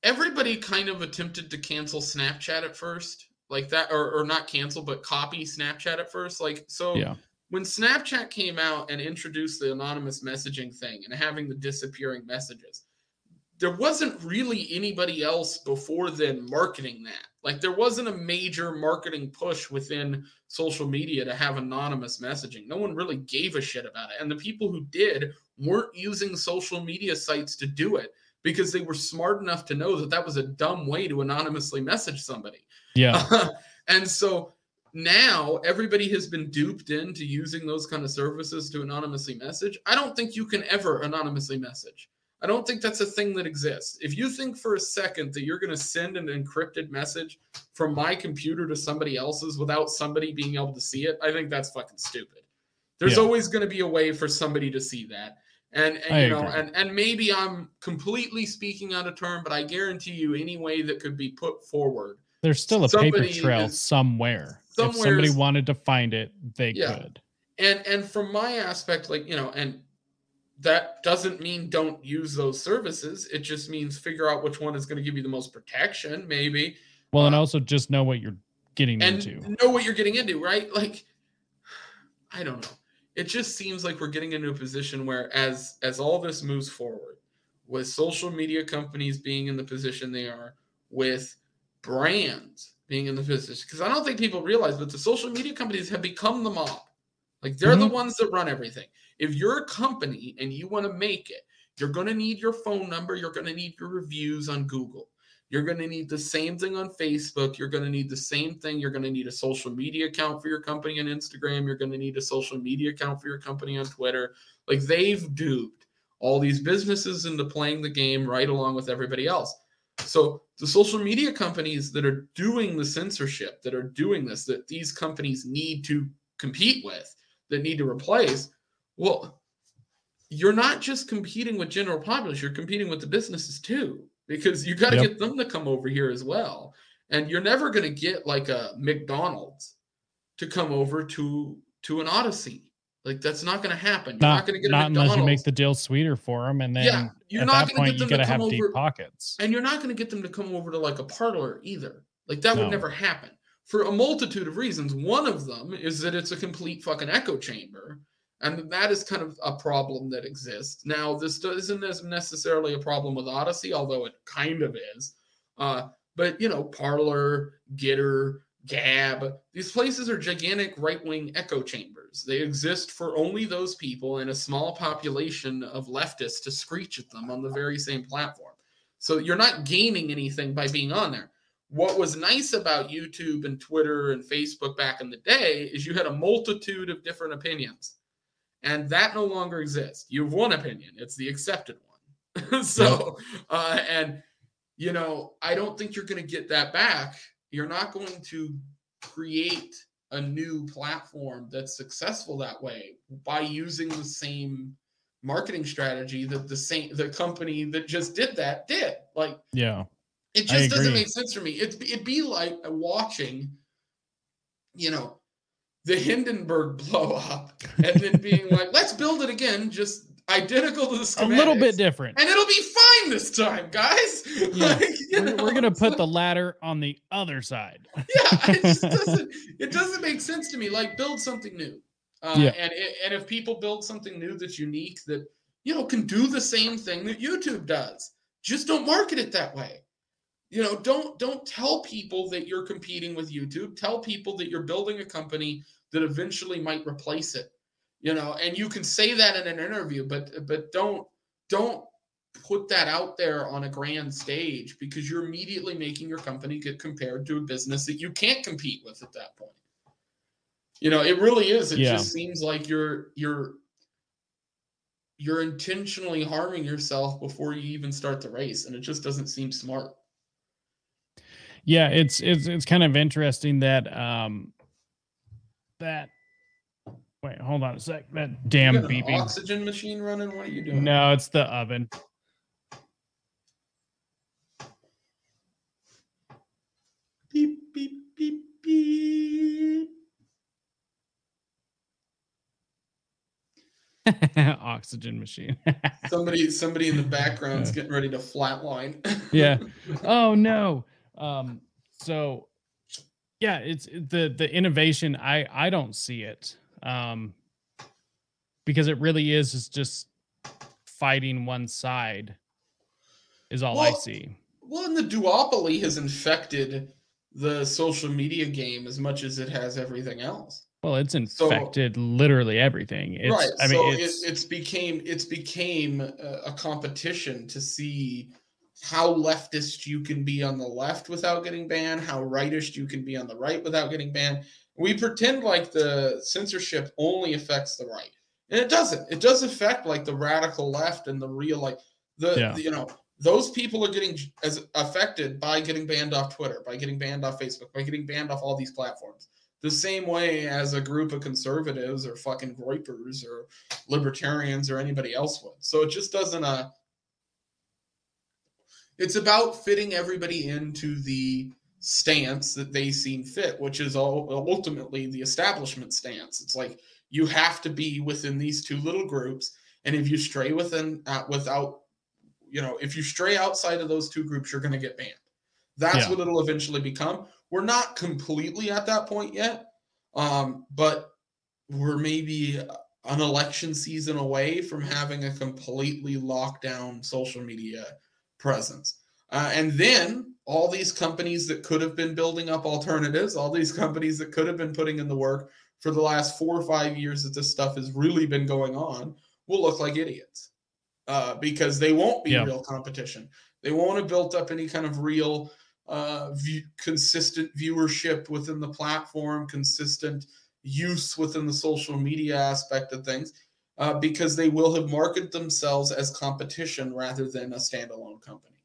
everybody kind of attempted to cancel Snapchat at first, like that, or, or not cancel, but copy Snapchat at first. Like, so yeah, when Snapchat came out and introduced the anonymous messaging thing and having the disappearing messages, there wasn't really anybody else before then marketing that. Like there wasn't a major marketing push within social media to have anonymous messaging. No one really gave a shit about it. And the people who did weren't using social media sites to do it because they were smart enough to know that that was a dumb way to anonymously message somebody. yeah, and so now everybody has been duped into using those kind of services to anonymously message. I don't think you can ever anonymously message. I don't think that's a thing that exists. If you think for a second that you're going to send an encrypted message from my computer to somebody else's without somebody being able to see it, I think that's fucking stupid. There's Yeah. always going to be a way for somebody to see that. And, and you know, agree. and and maybe I'm completely speaking out of turn, but I guarantee you, any way that could be put forward there's still a paper trail is- somewhere. If somebody wanted to find it, they Yeah. could. and and from my aspect like you know and that doesn't mean don't use those services. It just means figure out which one is going to give you the most protection maybe. Well, and Uh, also just know what you're getting and into. know what you're getting into right? Like i don't know. It just seems like we're getting into a position where as as all this moves forward with social media companies being in the position they are with brands being in the position because i don't think people realize but the social media companies have become the mob like they're the Mhm. ones that run everything if you're a company and you want to make it you're going to need your phone number you're going to need your reviews on google you're going to need the same thing on Facebook. You're going to need the same thing. You're going to need a social media account for your company on Instagram. You're going to need a social media account for your company on Twitter. Like they've duped all these businesses into playing the game right along with everybody else. So the social media companies that are doing the censorship, that are doing this, that these companies need to compete with, that need to replace, well, you're not just competing with general populace, you're competing with the businesses too, because you got to Yep. get them to come over here as well. And you're never going to get like a McDonald's to come over to to an Odysee. Like that's not going to happen. You're not, Not, going to get a not unless you make the deal sweeter for them, and then Yeah, you're at not that gonna point you got to have come deep over- pockets. And you're not going to get them to come over to like a Parler either. Like that would never happen for a multitude of reasons. One of them is that it's a complete fucking echo chamber. And that is kind of a problem that exists. Now, this isn't necessarily a problem with Odysee, although it kind of is. Uh, but, you know, Parler, Gettr, Gab, these places are gigantic right wing echo chambers. They exist for only those people and a small population of leftists to screech at them on the very same platform. So you're not gaining anything by being on there. What was nice about YouTube and Twitter and Facebook back in the day is you had a multitude of different opinions. And that no longer exists. You have one opinion, it's the accepted one. so, uh, and, you know, I don't think you're going to get that back. You're not going to create a new platform that's successful that way by using the same marketing strategy that the same the company that just did that did. Like Yeah, it just doesn't make sense for me. It'd, it'd be like watching, you know, the Hindenburg blow up and then being like, let's build it again, just identical to the a little bit different. And it'll be fine this time, guys. Yeah, Like, We're, we're gonna put the ladder on the other side. yeah, it just doesn't. It doesn't make sense to me. Like, build something new. Uh, Yeah. And and if people build something new that's unique, that you know can do the same thing that YouTube does, just don't market it that way. You know, don't don't tell people that you're competing with YouTube. Tell people that you're building a company that eventually might replace it. You know, and you can say that in an interview, but but don't don't put that out there on a grand stage because you're immediately making your company get compared to a business that you can't compete with at that point. You know, it really is. It Yeah. just seems like you're you're you're intentionally harming yourself before you even start the race, and it just doesn't seem smart. Yeah, it's it's it's kind of interesting that um that wait, hold on a sec. That damn you got an beeping. oxygen machine running. What are you doing? No, it's the oven. Beep beep beep beep. Oxygen machine. Somebody somebody in the background's getting ready to flatline. yeah. Oh no. Um so yeah, it's the the innovation I I don't see it. Um because it really is is just fighting one side is all I see. Well, and the duopoly has infected the social media game as much as it has everything else. Well, it's so- infected literally everything. It's right. I mean so it's, it, it's became it's became a, a competition to see how leftist you can be on the left without getting banned, how rightist you can be on the right without getting banned. We pretend like the censorship only affects the right, and it doesn't. It does affect like the radical left and the real like the, Yeah. the- you know those people are getting as affected by getting banned off Twitter, by getting banned off Facebook, by getting banned off all these platforms. The same way as a group of conservatives or fucking groypers or libertarians or anybody else would. So it just doesn't uh it's about fitting everybody into the stance that they seem fit, which is all, ultimately the establishment stance. It's like you have to be within these two little groups, and if you stray within uh, without, you know, if you stray outside of those two groups, you're going to get banned. That's Yeah. what it'll eventually become. We're not completely at that point yet, um, but we're maybe an election season away from having a completely locked down social media presence. Uh, and then all these companies that could have been building up alternatives, all these companies that could have been putting in the work for the last four or five years that this stuff has really been going on, will look like idiots uh, because they won't be Yeah. real competition. They won't have built up any kind of real uh, view, consistent viewership within the platform, consistent use within the social media aspect of things, uh, because they will have marketed themselves as competition rather than a standalone company.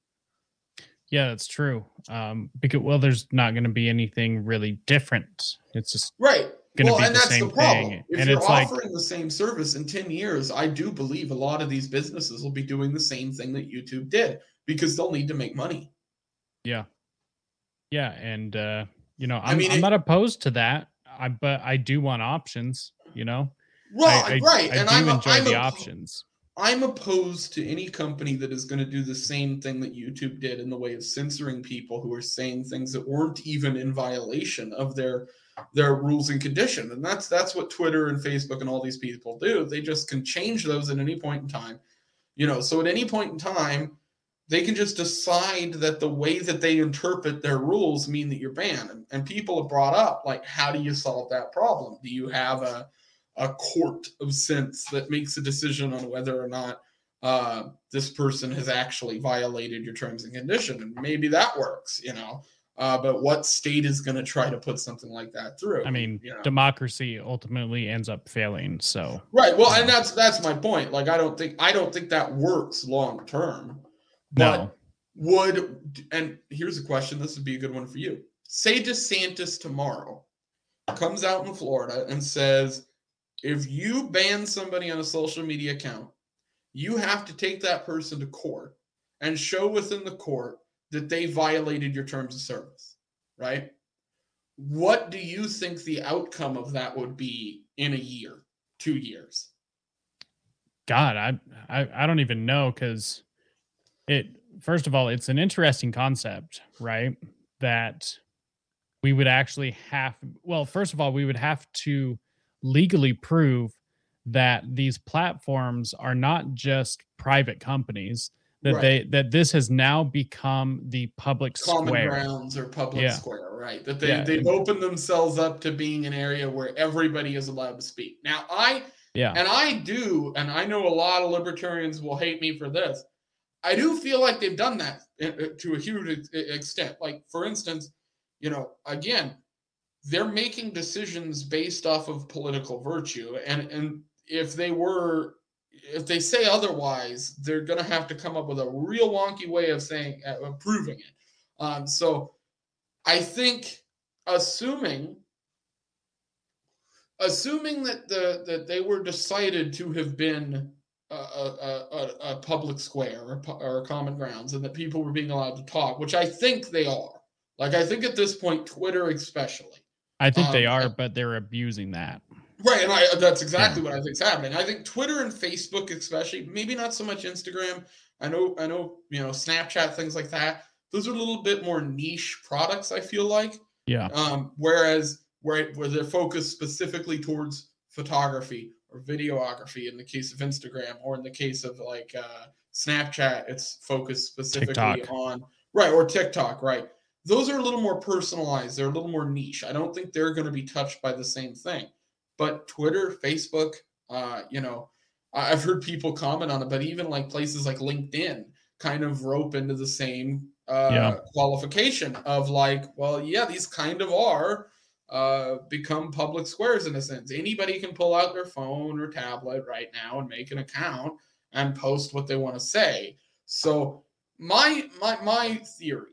Yeah, that's true. Um, because well, there's not going to be anything really different. It's just Right. Gonna well, be and the that's same the problem. thing. If And you're it's like- offering the same service in 10 years, I do believe a lot of these businesses will be doing the same thing that YouTube did because they'll need to make money. yeah, yeah, and uh, you know, I I'm, mean, I'm it- not opposed to that. I but I do want options. You know, Right, I, I, right. I and do I'm, enjoy I'm the options. I'm opposed to any company that is going to do the same thing that YouTube did in the way of censoring people who are saying things that weren't even in violation of their their rules and condition. And that's that's what Twitter and Facebook and all these people do. They just can change those at any point in time. You know, so at any point in time, they can just decide that the way that they interpret their rules mean that you're banned. And, and people have brought up like, how do you solve that problem? Do you have a a court of sense that makes a decision on whether or not uh, this person has actually violated your terms and condition, and maybe that works, you know. Uh, but what state is going to try to put something like that through? I mean, you know? democracy ultimately ends up failing. So right. Well, and that's that's my point. Like, I don't think I don't think that works long term. But no, would and here's a question. This would be a good one for you. Say DeSantis tomorrow comes out in Florida and says, if you ban somebody on a social media account, you have to take that person to court and show within the court that they violated your terms of service, right? What do you think the outcome of that would be in a year, two years? God, I I, I don't even know because it. First of all, it's an interesting concept, right? That we would actually have. Well, first of all, we would have to legally prove that these platforms are not just private companies that Right. they that this has now become the public common square grounds or public Yeah. square, right? That they Yeah. they've opened themselves up to being an area where everybody is allowed to speak. Now, I yeah and I do, and I know a lot of libertarians will hate me for this. I do feel like they've done that uh, uh, to a huge extent. Like, for instance, you know, again, they're making decisions based off of political virtue, and and if they were, if they say otherwise, they're going to have to come up with a real wonky way of saying uh, proving it. Um, so, I think, assuming assuming that the that they were decided to have been a, a, a, a public square or, or common grounds and that people were being allowed to talk which i think they are like i think at this point twitter especially i think they um, are but they're abusing that. Right and i that's exactly what i think is happening. I think twitter and facebook especially maybe not so much instagram. I know i know you know snapchat things like that. Those are a little bit more niche products i feel like. Yeah. Um, whereas where where they're focused specifically towards photography or videography in the case of Instagram, or in the case of like uh, Snapchat, it's focused specifically TikTok. on right or TikTok, right. Those are a little more personalized. They're a little more niche. I don't think they're going to be touched by the same thing. But Twitter, Facebook, uh, you know, I've heard people comment on it, but even like places like LinkedIn kind of rope into the same uh, Yeah. qualification of like, well, yeah, these kind of are uh, become public squares in a sense. Anybody can pull out their phone or tablet right now and make an account and post what they want to say. So my my my theory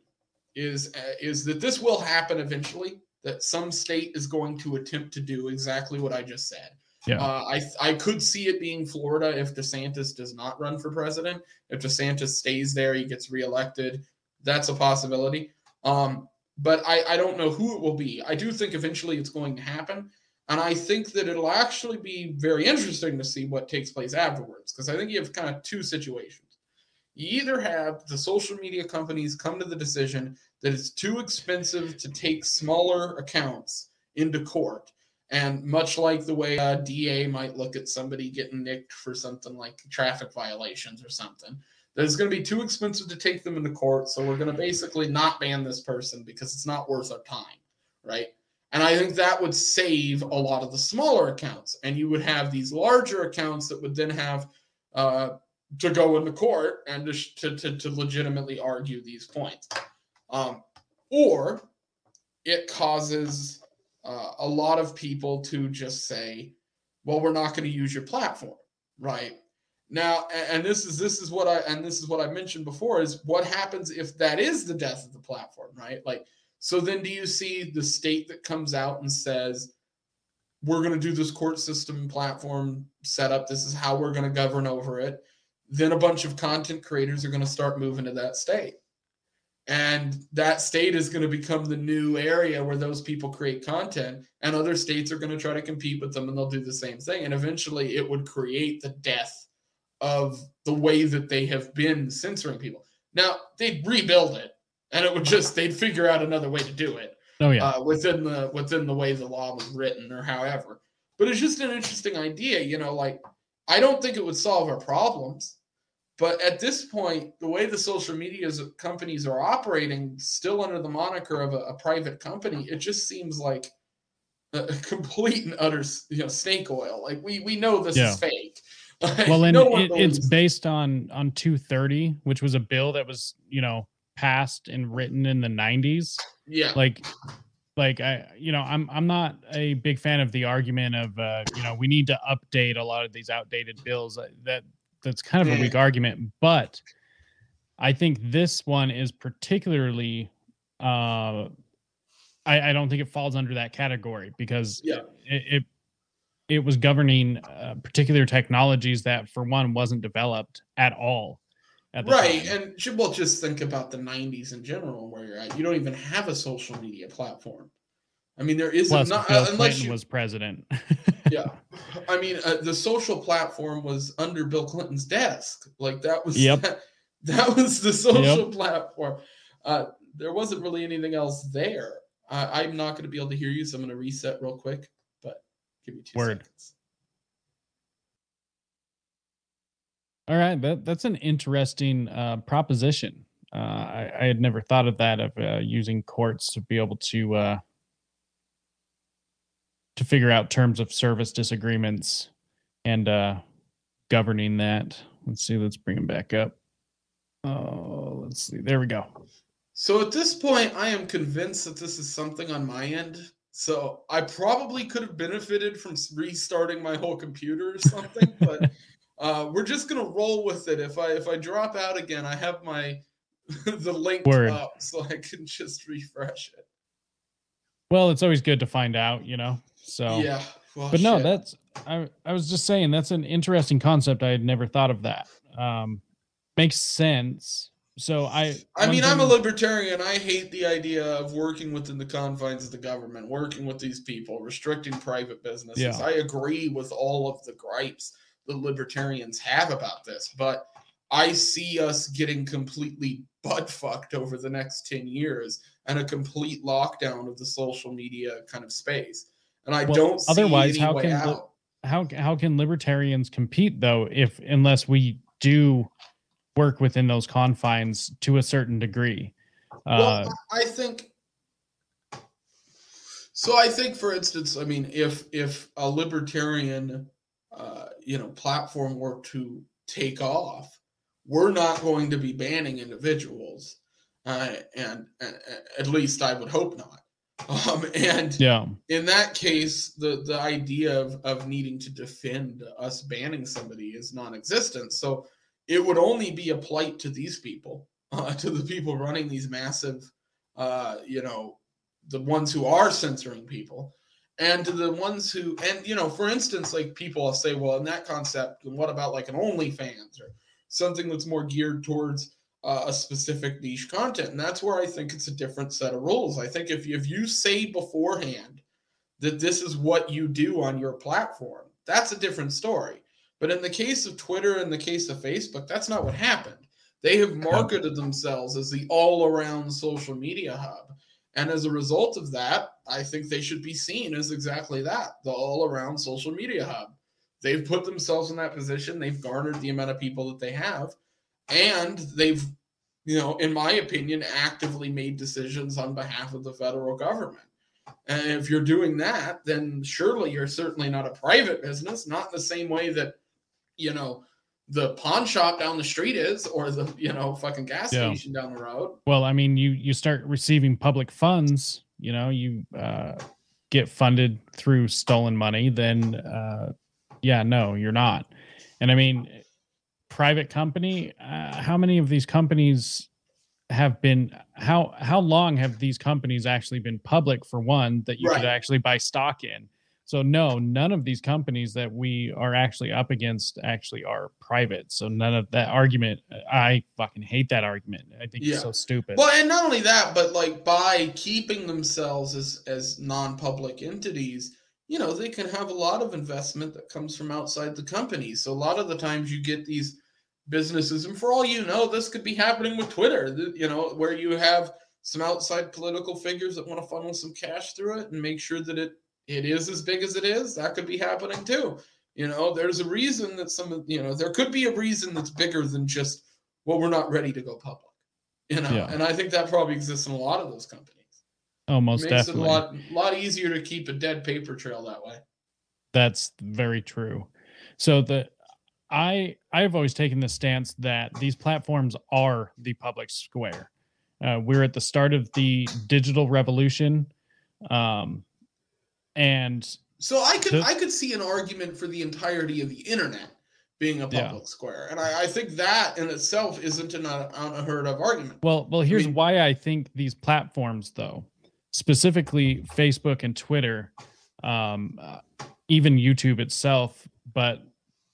is uh, is that this will happen eventually. That some state is going to attempt to do exactly what I just said. Yeah. Uh, I I could see it being Florida if DeSantis does not run for president. If DeSantis stays there, he gets reelected. That's a possibility. Um, but I, I don't know who it will be. I do think eventually it's going to happen. And I think that it'll actually be very interesting to see what takes place afterwards. Because I think you have kind of two situations. You either have the social media companies come to the decision that it's too expensive to take smaller accounts into court. And much like the way a DA might look at somebody getting nicked for something like traffic violations or something, that it's going to be too expensive to take them into court. So we're going to basically not ban this person because it's not worth our time, right? And I think that would save a lot of the smaller accounts. And you would have these larger accounts that would then have uh, to go in the court and to, to, to, legitimately argue these points. Um, or it causes uh, a lot of people to just say, well, we're not going to use your platform, right? Now, and this is this is what I and this is what I mentioned before is what happens if that is the death of the platform, right? Like, so then do you see the state that comes out and says, we're going to do this court system platform setup. This is how we're going to govern over it. Then a bunch of content creators are going to start moving to that state. and that state is going to become the new area where those people create content and other states are going to try to compete with them and they'll do the same thing and eventually it would create the death of the way that they have been censoring people now they'd rebuild it and it would just they'd figure out another way to do it Oh yeah. uh, within the within the way the law was written or however but it's just an interesting idea you know like i don't think it would solve our problems but at this point, the way the social media companies are operating, still under the moniker of a, a private company, it just seems like a, complete and utter, you know, snake oil. Like we we know this Yeah. is fake. well, and No it, it's based on on 230, which was a bill that was you know passed and written in the 90s. yeah, Like, like I, you know, I'm I'm not a big fan of the argument of uh, you know we need to update a lot of these outdated bills. Uh, That that's kind of a weak argument, but I think this one is particularly. Uh, I, I don't think it falls under that category because Yeah. it, it it was governing uh, particular technologies that, for one, wasn't developed at all. At right. time. And well, just think about the '90s in general, where you're at. You don't even have a social media platform. I mean, there isn't not Bill uh, unless Clinton you. was president. yeah, I mean, uh, the social platform was under Bill Clinton's desk. Like that was Yep. that, that was the social platform. Uh, there wasn't really anything else there. I, I'm not going to be able to hear you, so I'm going to reset real quick. But give me two Word. seconds. All right, that that's an interesting uh, proposition. Uh, I, I had never thought of that of uh, using courts to be able to uh, to figure out terms of service disagreements and uh, governing that. Let's see. Let's bring him back up. Oh, let's see. There we go. So at this point, I am convinced that this is something on my end. So I probably could have benefited from restarting my whole computer or something, but uh, we're just gonna roll with it. If I if I drop out again, I have my the link Word. up, so I can just refresh it. Well, it's always good to find out, you know. So Yeah. Well, but no, shit. that's I I was just saying that's an interesting concept. I had never thought of that. Um, makes sense. So I I mean, I'm a libertarian. I hate the idea of working within the confines of the government, working with these people, restricting private businesses. Yeah. I agree with all of the gripes the libertarians have about this, but I see us getting completely butt fucked over the next 10 years and a complete lockdown of the social media kind of space. And I Well, don't see otherwise, how can how how can libertarians compete though if unless we do work within those confines to a certain degree? Uh, well, I think. So I think, for instance, I mean, if if a libertarian, uh, you know, platform were to take off, we're not going to be banning individuals, uh, and, and at least I would hope not. Um, and yeah, in that case, the the idea of of needing to defend us banning somebody is non-existent. So it would only be a plight to these people, uh, to the people running these massive, uh, you know, the ones who are censoring people, and to the ones who, and you know, for instance, like people will say, well, in that concept, what about like an OnlyFans or something that's more geared towards uh, a specific niche content, and that's where I think it's a different set of rules. I think if you, if you say beforehand that this is what you do on your platform, that's a different story. But in the case of Twitter and the case of Facebook, that's not what happened. They have marketed themselves as the all-around social media hub. And as a result of that, I think they should be seen as exactly that, the all-around social media hub. They've put themselves in that position. They've garnered the amount of people that they have and they've you know in my opinion actively made decisions on behalf of the federal government and if you're doing that then surely you're certainly not a private business not in the same way that you know the pawn shop down the street is or the you know fucking gas Yeah. station down the road well, I mean, you you start receiving public funds, you know, you uh, get funded through stolen money, then uh, yeah, no, you're not. And I mean, private company, uh, how many of these companies have been how how long have these companies actually been public for one that you could actually buy stock in? So no, none of these companies that we are actually up against actually are private. So none of that argument. I fucking hate that argument. I think Yeah. it's so stupid. Well, and not only that, but like by keeping themselves as as non-public entities, you know, they can have a lot of investment that comes from outside the company. So a lot of the times you get these businesses, and for all you know, this could be happening with Twitter. You know, where you have some outside political figures that want to funnel some cash through it and make sure that it it is as big as it is. That could be happening too. You know, there's a reason that some of you know there could be a reason that's bigger than just well, we're not ready to go public. You know, Yeah. and I think that probably exists in a lot of those companies. oh, most Makes definitely. it a lot lot easier to keep a dead paper trail that way. That's very true. So the I I've always taken the stance that these platforms are the public square. Uh, we're at the start of the digital revolution, um, and So I could The- I could see an argument for the entirety of the internet being a Yeah. public square, and I, I think that in itself isn't an un- unheard of argument. well, well, here's mean- why I think these platforms, though, specifically Facebook and Twitter, um, uh, even YouTube itself, but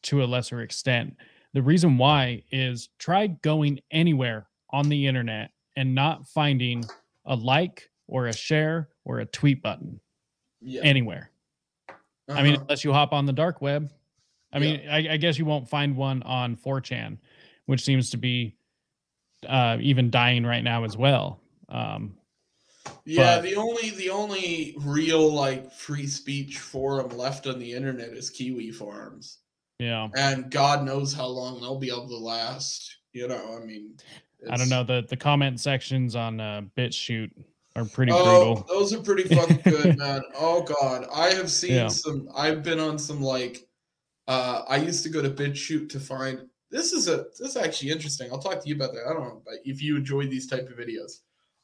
to a lesser extent, the reason why is try going anywhere on the internet and not finding a like or a share or a tweet button Yeah, anywhere. I mean, Uh-huh. unless you hop on the dark web. I mean, I, I guess you won't find one on 4chan, which seems to be uh, even dying right now as well. Um, yeah. but- The only the only real like free speech forum left on the internet is Kiwi Farms. Yeah, and God knows how long they'll be able to last. You know, I mean, I don't know. The the comment sections on uh, BitChute are pretty Oh, brutal. those are pretty fucking good, man. Oh God, I have seen Yeah. some. I've been on some like. Uh, I used to go to BitChute to find. This is a. This is actually interesting. I'll talk to you about that. I don't know but if you enjoy these type of videos.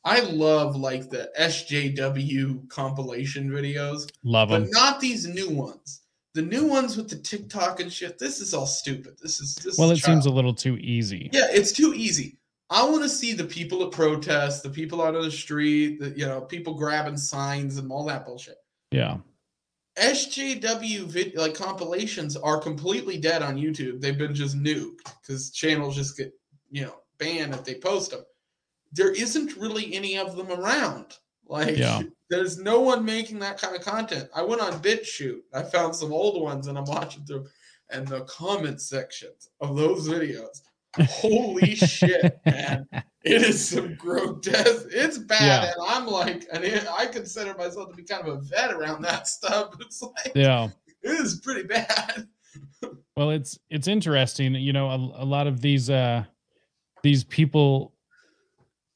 I love like the SJW compilation videos, Love them, but not these new ones. The new ones with the TikTok and shit. This is all stupid. This is this. Well, is it seems a little too easy. yeah, it's too easy. I want to see the people at protests, the people out on the street, the you know, people grabbing signs and all that bullshit. Yeah. SJW vid- like compilations are completely dead on YouTube. They've been just nuked because channels just get you know banned if they post them. There isn't really any of them around. Like Yeah. There's no one making that kind of content. I went on BitChute. I found some old ones and I'm watching through, and the comment sections of those videos. Holy shit, man! It is some grotesque. It's bad, Yeah. and I'm like, and it, I consider myself to be kind of a vet around that stuff. It's like Yeah. it is pretty bad. Well, it's it's interesting. You know, a, a lot of these uh these people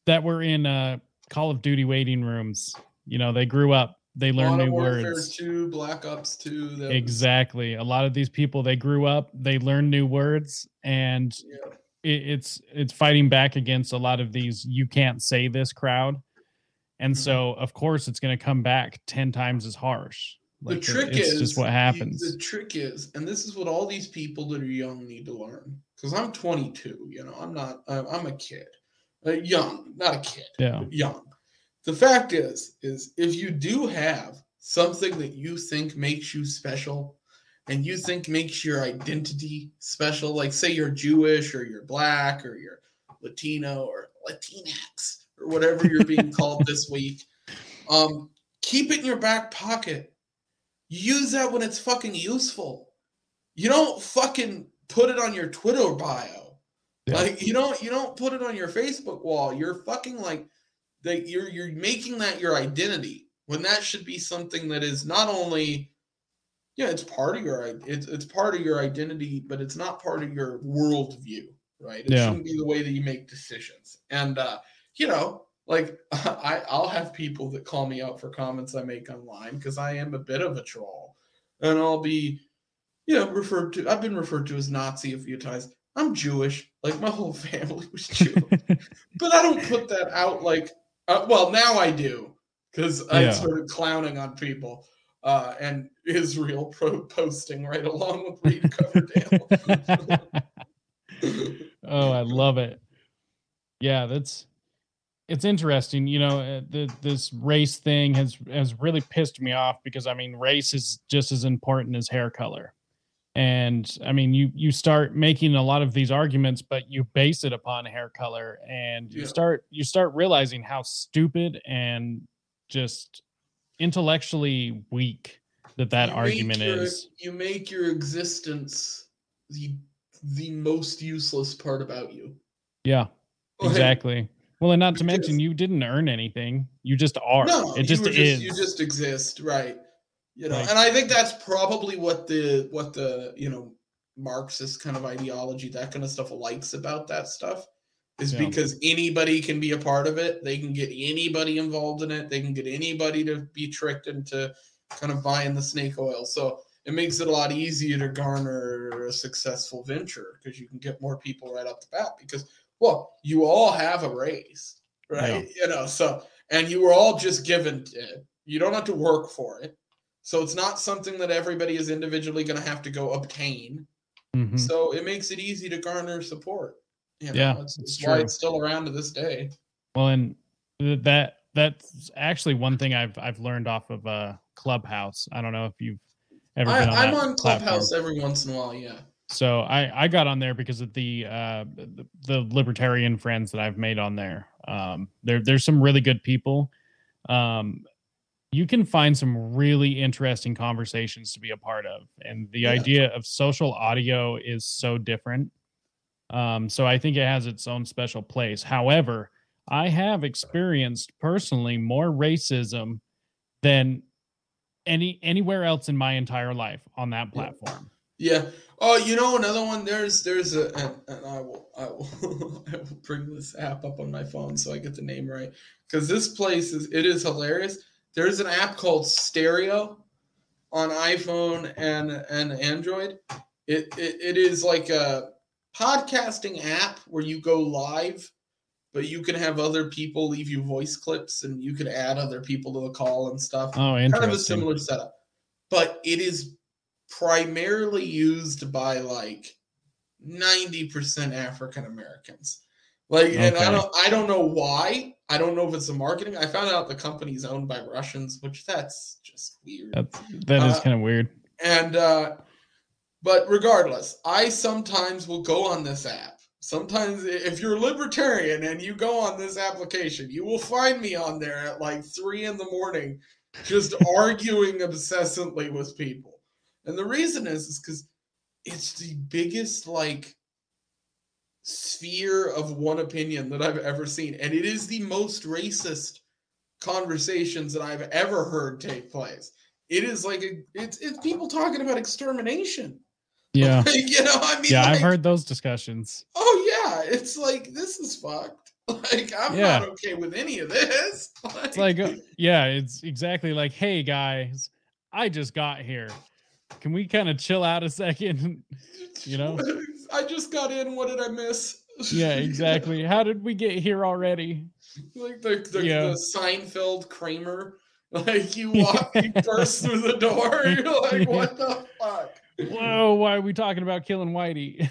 that were in uh Call of Duty waiting rooms, you know, they grew up, they learned Modern new Warfare words. 2, Black Ops 2. that was- Exactly. A lot of these people they grew up, they learned new words and Yeah. it, it's it's fighting back against a lot of these you can't say this crowd. And Mhm. so of course it's going to come back 10 times as harsh. the Like, trick it's is just what happens. The trick is, and this is what all these people that are young need to learn. Because I'm 22, you know, I'm not. I'm, I'm a kid, uh, young, not a kid, yeah. young. The fact is, is if you do have something that you think makes you special, and you think makes your identity special, like say you're Jewish or you're black or you're Latino or Latinx or whatever you're being called this week, um, keep it in your back pocket. Use that when it's fucking useful. You don't fucking put it on your Twitter bio. Yeah. Like you don't you don't put it on your Facebook wall. You're fucking like that you're you're making that your identity when that should be something that is not only yeah, it's part of your it's it's part of your identity, but it's not part of your worldview, right? It Yeah. shouldn't be the way that you make decisions. And uh, you know, like I I'll have people that call me out for comments I make online because I am a bit of a troll, and I'll be, you know, referred to. I've been referred to as Nazi a few times. I'm Jewish, like my whole family was Jewish, but I don't put that out like. Uh, well, now I do because I Yeah. started clowning on people. Uh, and Israel pro posting right along with Reed Coverdale. oh, I love it. Yeah, that's it's interesting, you know, uh, the, this race thing has has really pissed me off because I mean, race is just as important as hair color. And I mean, you you start making a lot of these arguments, but you base it upon hair color, and you Yeah. start you start realizing how stupid and just intellectually weak that that You argument your- is. You make your existence the the most useless part about you. Yeah, Like, exactly. Well, and not to mention, you didn't earn anything. You just are. No, it just you were is. you just exist, right? You know, Like- and I think that's probably what the what the you know Marxist kind of ideology, that kind of stuff, likes about that stuff, is Yeah. because anybody can be a part of it. They can get anybody involved in it. They can get anybody to be tricked into kind of buying the snake oil. So it makes it a lot easier to garner a successful venture because you can get more people right off the bat. Because well, you all have a race, right? You know, so and you were all just given it. You don't have to work for it. So it's not something that everybody is individually going to have to go obtain. Mhm. So it makes it easy to garner support. You know, Yeah, it's why it's still around to this day. Well, and that that's actually one thing I've I've learned off of uh Clubhouse. I don't know if you've ever I, been on on platform. Clubhouse every once in a while. Yeah. So I I got on there because of the uh the, the libertarian friends that I've made on there. Um there there's some really good people. Um you can find some really interesting conversations to be a part of. And the Yeah. idea of social audio is so different. Um so I think it has its own special place. However, I have experienced personally more racism than any anywhere else in my entire life on that Yeah. platform. Yeah. Oh, you know another one. There's there's a and, and I will I will I will bring this app up on my phone so I get the name right because this place is it is hilarious. There's an app called Stereo on iPhone and and Android. It it, it is like a podcasting app where you go live, but you can have other people leave you voice clips and you can add other people to the call and stuff Oh, interesting. kind of a similar setup, but it is primarily used by like 90% African Americans. Like, and I don't, I don't know why. I don't know if it's the marketing. I found out the company's owned by Russians, which that's just weird. That's that is Uh, kind of weird. And uh but regardless, I sometimes will go on this app. Sometimes if you're a libertarian and you go on this application, you will find me on there at like three in the morning just arguing obsessively with people. And the reason is is because it's the biggest like sphere of one opinion that I've ever seen. And it is the most racist conversations that I've ever heard take place. It is like a, it's it's people talking about extermination. Yeah. Like, you know, I mean, Yeah, I've heard those discussions. Oh yeah, it's like this is fucked. Like I'm Yeah. not okay with any of this. It's like uh, yeah, it's exactly like, "Hey guys, I just got here. Can we kind of chill out a second? you know? I just got in. What did I miss? yeah, exactly. How did we get here already? like the the, Yeah. the Seinfeld Kramer. Like you walk, you burst through the door. You're like, what the fuck? Whoa, why are we talking about killing Whitey?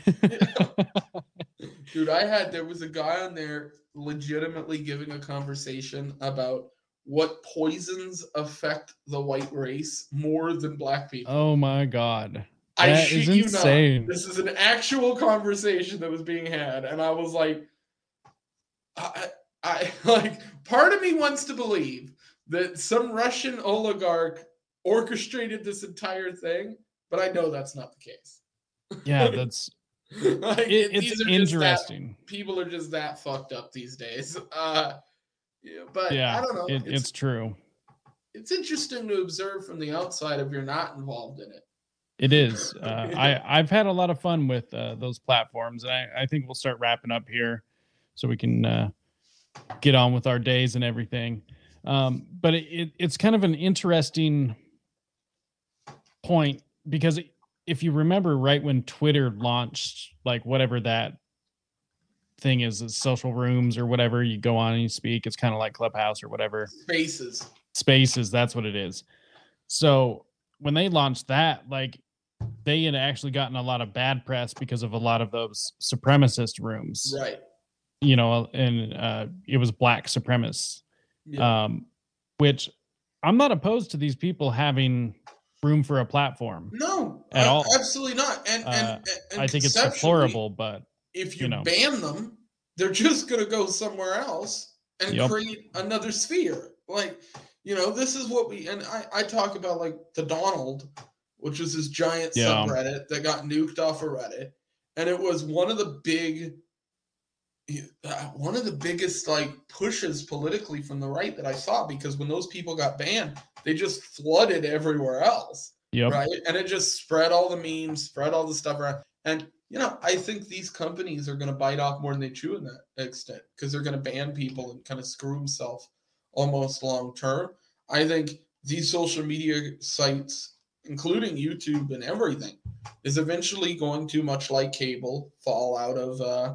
Dude, I had there was a guy on there legitimately giving a conversation about what poisons affect the white race more than black people. oh my god. I that shit is you insane. not. This is an actual conversation that was being had, and I was like, I, I like. Part of me wants to believe that some Russian oligarch orchestrated this entire thing, but I know that's not the case. Yeah, that's like, it, it's just that- interesting. people are just that fucked up these days. Uh, yeah, but Yeah, I don't know. it, it's, it's true. it's interesting to observe from the outside if you're not involved in it. It is. Uh, I I've had a lot of fun with uh, those platforms, and I, I think we'll start wrapping up here, so we can uh, get on with our days and everything. Um, but it, it, it's kind of an interesting point because if you remember, right when Twitter launched, like whatever that thing is, social rooms or whatever, you go on and you speak. It's kind of like Clubhouse or whatever Spaces. spaces that's what it is so when they launched that like they had actually gotten a lot of bad press because of a lot of those supremacist rooms Right. you know, and uh, it was black supremacists, Yeah. um, which I'm not opposed to these people having room for a platform. No, At all. absolutely not. And, Uh, and, and I think it's deplorable, but If you, you know. ban them, they're just going to go somewhere else and Yep. create another sphere. Like, you know, this is what we and I, I talk about like the Donald, which was this giant Yeah. subreddit that got nuked off of Reddit, and it was one of the big, one of the biggest like pushes politically from the right that I saw because when those people got banned, they just flooded everywhere else yep, right? And it just spread all the memes, spread all the stuff around. And you know, I think these companies are going to bite off more than they chew in that extent because they're going to ban people and kind of screw themselves almost long term. I think these social media sites, including YouTube and everything, is eventually going to, much like cable, fall out of uh,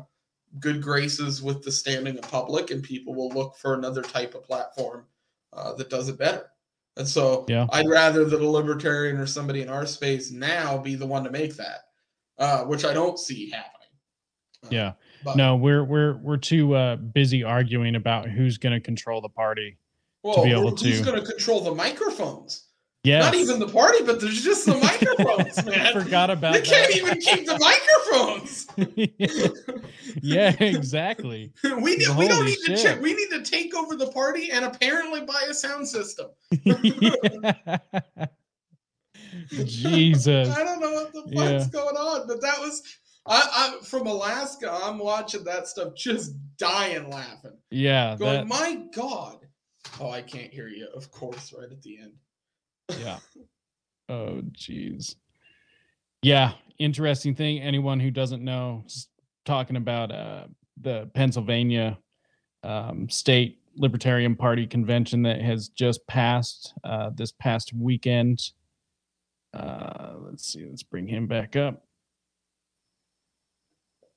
good graces with the standing of public, and people will look for another type of platform uh, that does it better. And so Yeah. I'd rather that a libertarian or somebody in our space now be the one to make that, uh, which I don't see happening. Uh, yeah. but- No, we're we're we're too uh, busy arguing about who's going to control the party. well, be who- able who's to- going to control the microphones? Yeah, Not even the party, but there's just the microphones, I man. forgot about They can't even keep the microphones. yeah, exactly. we need, we don't need to check. We need to take over the party and apparently buy a sound system. Jesus. I don't know what the fuck's Yeah. going on, but that was I, I from Alaska. I'm watching that stuff, just dying laughing, Yeah, going, that, "My God!" Oh, I can't hear you. Of course, right at the end. Yeah. Oh, jeez. Yeah, interesting thing. Anyone who doesn't know, talking about uh, the Pennsylvania um, State Libertarian Party convention that has just passed uh, this past weekend. Uh, let's see. Let's bring him back up.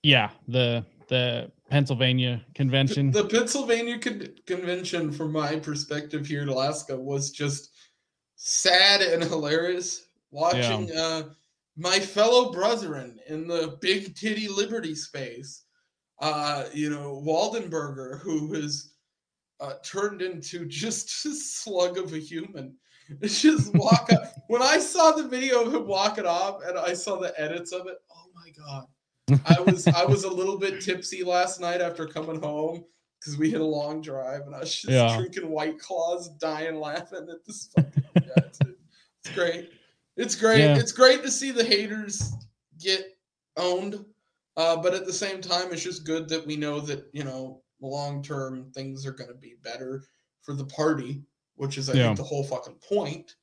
Yeah, the the Pennsylvania convention. The Pennsylvania con- convention, from my perspective here in Alaska, was just sad and hilarious. Watching uh, my fellow brethren in the big titty liberty space, uh, you know, Waldenberger, who has uh, turned into just a slug of a human. Just walk up. When I saw the video of him walking off and I saw the edits of it, oh my god. I was I was a little bit tipsy last night after coming home because we hit a long drive and I was just Yeah. drinking white claws, dying laughing at this fucking guy. It's, it's great. It's great. Yeah. It's great to see the haters get owned. Uh, but at the same time, it's just good that we know that, you know, long term things are gonna be better for the party, which is I Yeah. think the whole fucking point.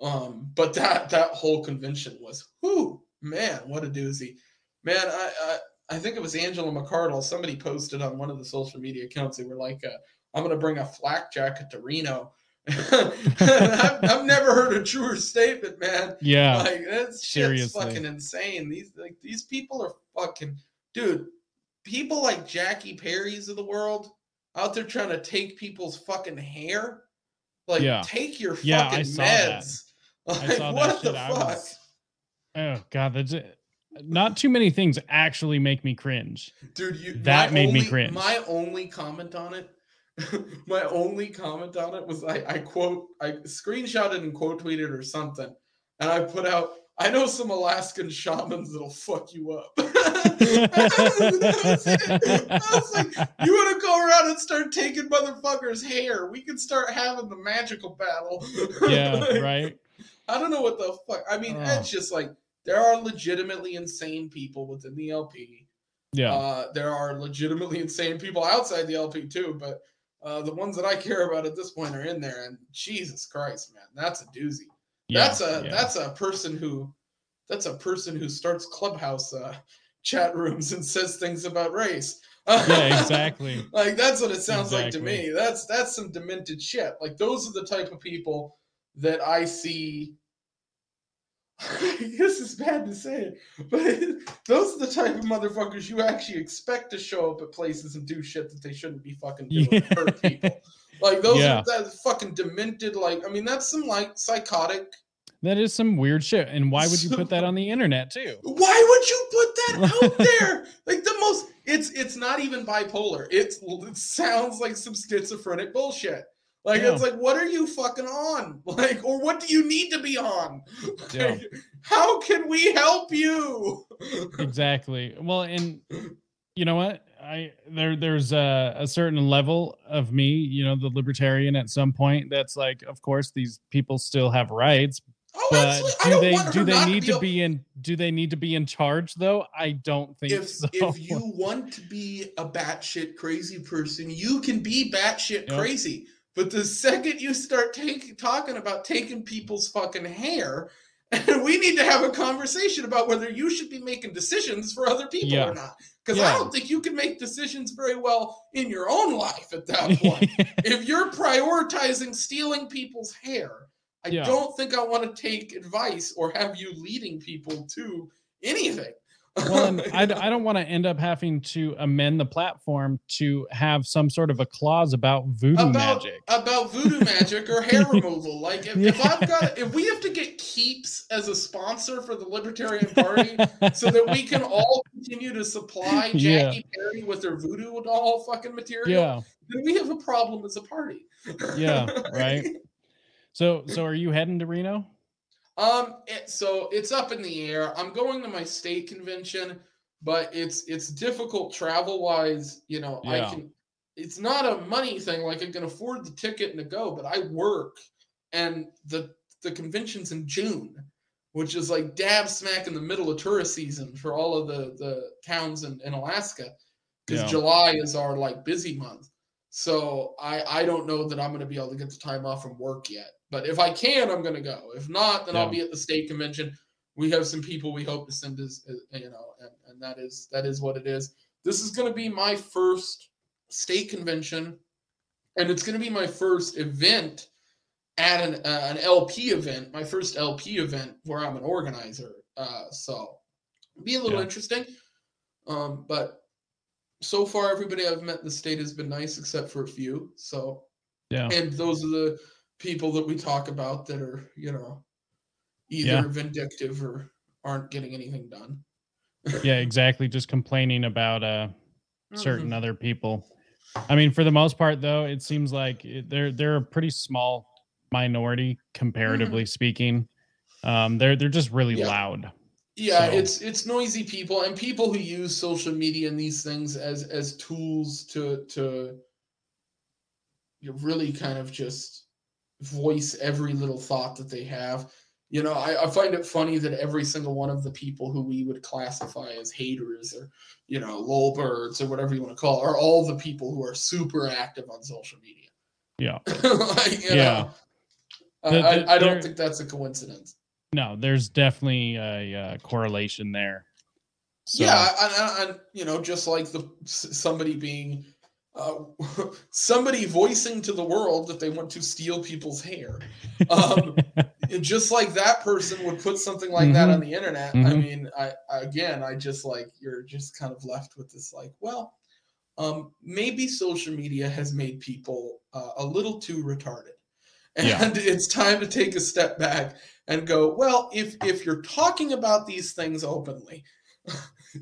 Um, but that that whole convention was whoo man, what a doozy. Man, I, I I think it was Angela McArdle. Somebody posted on one of the social media accounts. They were like, uh, "I'm going to bring a flak jacket to Reno." I've, I've never heard a truer statement, man. yeah, Like that's shit's seriously. fucking insane. These like these people are fucking dude. People like Jackie Perry's of the world out there trying to take people's fucking hair. Like Yeah. take your Yeah, I fucking saw that. meds. I Like, saw what that the shit. I fuck? was. Oh god, that's it. Not too many things actually make me cringe. Dude, you That made me cringe. My only comment on it, my only comment on it was I, I quote, I screenshotted and quote tweeted or something, and I put out, I know some Alaskan shamans that'll fuck you up. That was it. I was like, you want to go around and start taking motherfuckers' hair? We can start having the magical battle. yeah, Like, right. I don't know what the fuck. I mean, Oh. it's just like there are legitimately insane people within the LP. Yeah, Uh, there are legitimately insane people outside the LP too, but uh, the ones that I care about at this point are in there. And Jesus Christ, man, that's a doozy. yeah, that's a yeah. that's a person who that's a person who starts clubhouse uh, chat rooms and says things about race. yeah, exactly. like that's what it sounds like to me. That's that's some demented shit. Like those are the type of people that I see. this is bad to say it, but those are the type of motherfuckers you actually expect to show up at places and do shit that they shouldn't be fucking doing. Yeah. to Hurt people. Like those Yeah. are that fucking demented. Like I mean, that's some like psychotic. That is some weird shit. And why would you put that on the internet too? Why would you put that out there? Like the most. it's it's not even bipolar. It's it sounds like some schizophrenic bullshit. Like Yeah. it's like, what are you fucking on? Like, or what do you need to be on? Yeah. How can we help you? exactly. Well, and you know what? I there there's a, a certain level of me, you know, the libertarian at some point that's like, of course, these people still have rights, Oh, but. Do they do they need to able- be in do they need to be in charge though? I don't think if so. if you want to be a batshit crazy person, you can be batshit Yep. crazy. But the second you start taking talking about taking people's fucking hair, we need to have a conversation about whether you should be making decisions for other people Yeah. or not. Because I don't think you can make decisions very well in your own life at that point. if you're prioritizing stealing people's hair, I Yeah. don't think I want to take advice or have you leading people to anything. Well, and I, I don't want to end up having to amend the platform to have some sort of a clause about voodoo about magic. about voodoo magic or hair removal. Like if, if I've got if we have to get Keeps as a sponsor for the Libertarian Party so that we can all continue to supply Yeah. Jackie Perry with their voodoo doll fucking material, yeah. then we have a problem as a party. Yeah, right. So so are you heading to Reno? Um, it, so it's up in the air. I'm going to my state convention, but it's it's difficult travel wise. You know, Yeah. I can. It's not a money thing. Like I can afford the ticket and to go, but I work, and the the convention's in June, which is like dab smack in the middle of tourist season for all of the the towns in, in Alaska, because Yeah. July is our like busy month. So I I don't know that I'm going to be able to get the time off from work yet. But if I can, I'm going to go. If not, then I'll be at the state convention. We have some people we hope to send as as- you know, and, and that is that is what it is. This is going to be my first state convention, and it's going to be my first event at an uh, an LP event. My first LP event where I'm an organizer. Uh, so be a little Yeah. interesting. Um, but so far, everybody I've met in the state has been nice, except for a few. So Yeah. and those are the people that we talk about that are you know either Yeah. vindictive or aren't getting anything done Yeah, exactly. Just complaining about uh certain Mhm. other people. I mean, for the most part, though, it seems like they're they're a pretty small minority comparatively speaking. Um, they're they're just really Yeah. loud. yeah So- it's it's noisy people and people who use social media and these things as as tools to to you really kind of just voice every little thought that they have you know I, I find it funny that every single one of the people who we would classify as haters or you know lol birds or whatever you want to call it, are all the people who are super active on social media Yeah. like, Yeah. know, I, The- the- I, I don't think that's a coincidence No, there's definitely a, uh correlation there. So, Yeah, and you know, just like the somebody being uh, somebody voicing to the world that they want to steal people's hair, um, just like that person would put something like that Mhm. on the internet. I Mhm. mean, I again, I just like you're just kind of left with this, like, well, um, maybe social media has made people uh, a little too retarded, and Yeah. it's time to take a step back and go, well, if if you're talking about these things openly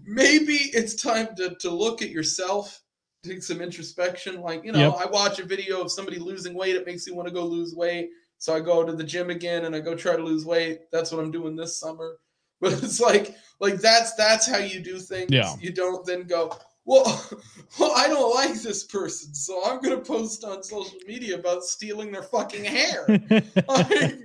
maybe it's time to, to look at yourself take some introspection like you know Yep. i watch a video of somebody losing weight it makes me want to go lose weight. So i go to the gym again and i go try to lose weight. That's what i'm doing this summer. But it's like like that's that's how you do things. Yeah. you don't then go well, well i don't like this person so i'm going to post on social media about stealing their fucking hair. Like,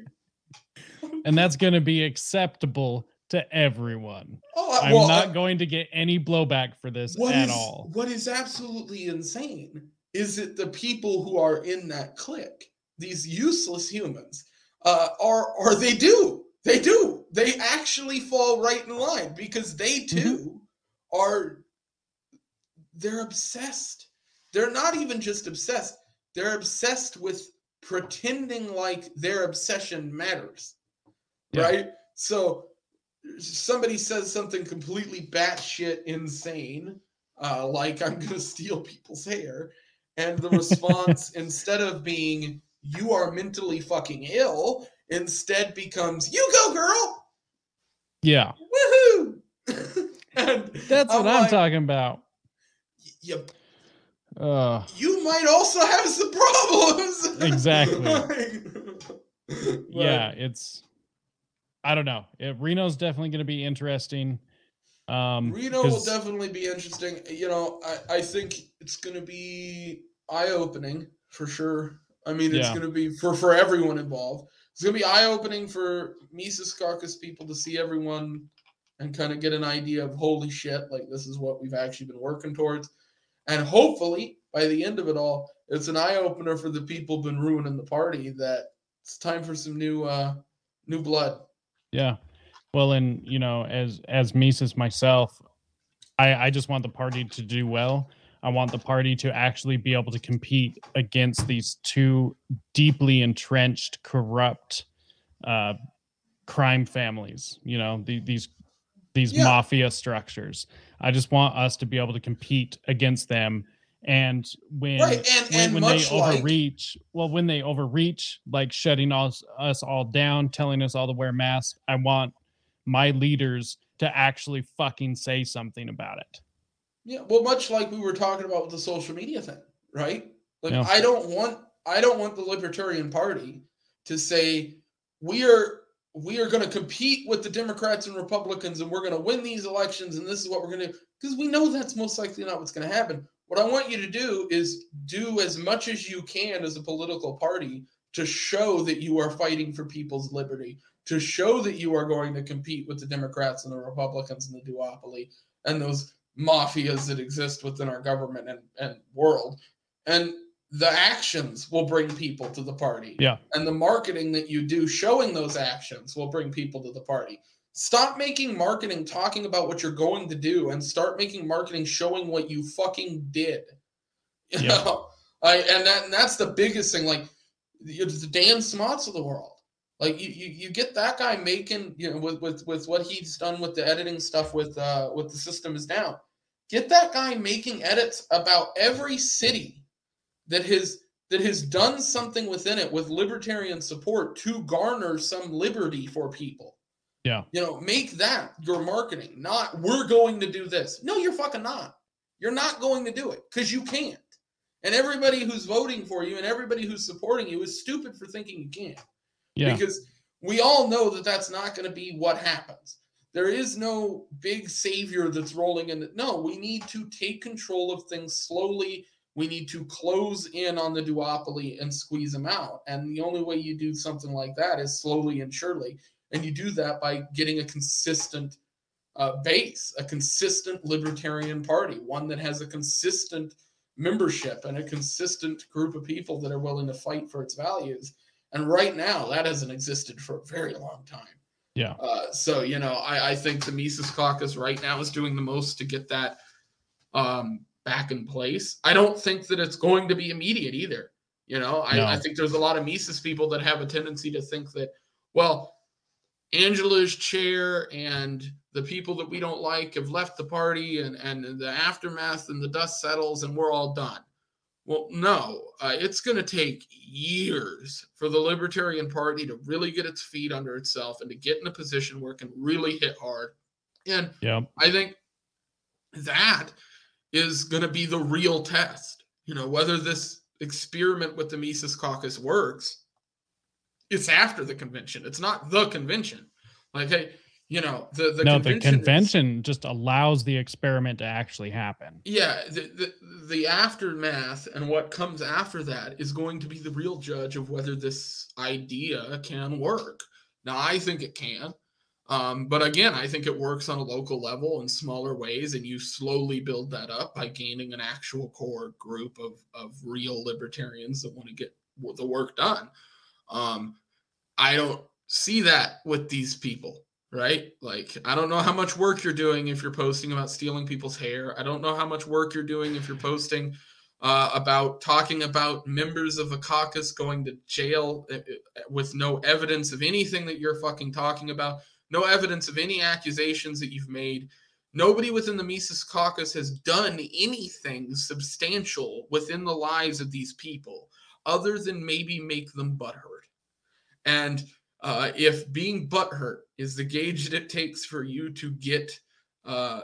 and that's going to be acceptable to everyone. oh, I- I'm not I- going to get any blowback for this at is- all. What is absolutely insane is that the people who are in that clique, these useless humans, uh, are or they do, they do, they actually fall right in line because they Mm-hmm. too are. They're obsessed. They're not even just obsessed. They're obsessed with pretending like their obsession matters. Yeah. Right? So somebody says something completely batshit insane, uh, like I'm gonna steal people's hair, and the response instead of being "you are mentally fucking ill," instead becomes "you go, girl, Yeah, woohoo!" and that's what I'm like- talking about. you Uh, you might also have some problems. Exactly. Like, yeah, it's. I don't know. It, Reno's definitely going to be interesting. Um, Reno will definitely be interesting. You know, I, I think it's going to be eye opening for sure. I mean, it's Yeah. going to be for for everyone involved. It's going to be eye opening for Mises Caucus people to see everyone and kind of get an idea of holy shit, like this is what we've actually been working towards. And hopefully, by the end of it all, it's an eye opener for the people been ruining the party that it's time for some new uh new blood. Yeah. Well, and you know, as as Mises myself, I I just want the party to do well. I want the party to actually be able to compete against these two deeply entrenched, corrupt, uh, crime families. You know, the, these these Yeah. mafia structures. I just want us to be able to compete against them. And when Right, and- when, and when they like- overreach, well, when they overreach, like shutting us us all down, telling us all to wear masks, I want my leaders to actually fucking say something about it. Yeah, well, much like we were talking about with the social media thing, right? Like, Yeah. I don't want I don't want the Libertarian Party to say we are we are going to compete with the Democrats and Republicans and we're going to win these elections and this is what we're going to do because we know that's most likely not what's going to happen. What I want you to do is do as much as you can as a political party to show that you are fighting for people's liberty, to show that you are going to compete with the Democrats and the Republicans and the duopoly and those mafias that exist within our government and, and world. And the actions will bring people to the party. Yeah. And the marketing that you do showing those actions will bring people to the party. Stop making marketing talking about what you're going to do and start making marketing showing what you fucking did. You Yeah. know? I and that and that's the biggest thing. Like it's the Dan Smots of the world. Like you, you, you get that guy making, you know, with, with with what he's done with the editing stuff with uh with the system is down. Get that guy making edits about every city that has that has done something within it with libertarian support to garner some liberty for people. Yeah. You know, make that your marketing, not we're going to do this. No, you're fucking not. You're not going to do it because you can't. And everybody who's voting for you and everybody who's supporting you is stupid for thinking you can Yeah. because we all know that that's not going to be what happens. There is no big savior that's rolling in. No, we need to take control of things slowly. We need to close in on the duopoly and squeeze them out. And the only way you do something like that is slowly and surely. And you do that by getting a consistent uh, base, a consistent libertarian party, one that has a consistent membership and a consistent group of people that are willing to fight for its values. And right now, that hasn't existed for a very long time. Yeah. Uh, so you know, I, I think the Mises Caucus right now is doing the most to get that um, back in place. I don't think that it's going to be immediate either. You know, I, No. I think there's a lot of Mises people that have a tendency to think that, well, Angela's chair and the people that we don't like have left the party and, and the aftermath and the dust settles and we're all done. Well, no, uh, it's going to take years for the Libertarian Party to really get its feet under itself and to get in a position where it can really hit hard. And Yeah. I think that is going to be the real test. You know, whether this experiment with the Mises Caucus works, it's after the convention. It's not the convention. Like, hey, you know, the, the no, the convention is- just allows the experiment to actually happen. yeah, the, the the aftermath and what comes after that is going to be the real judge of whether this idea can work. Now, I think it can, um, but again, I think it works on a local level in smaller ways, and you slowly build that up by gaining an actual core group of of real libertarians that want to get the work done. Um, I don't see that with these people right? Like, I don't know how much work you're doing if you're posting about stealing people's hair. I don't know how much work you're doing if you're posting uh, about talking about members of a caucus going to jail uh, uh, with no evidence of anything that you're fucking talking about, no evidence of any accusations that you've made. Nobody within the Mises caucus has done anything substantial within the lives of these people other than maybe make them butthurt. And uh, if being butthurt is the gauge that it takes for you to get uh,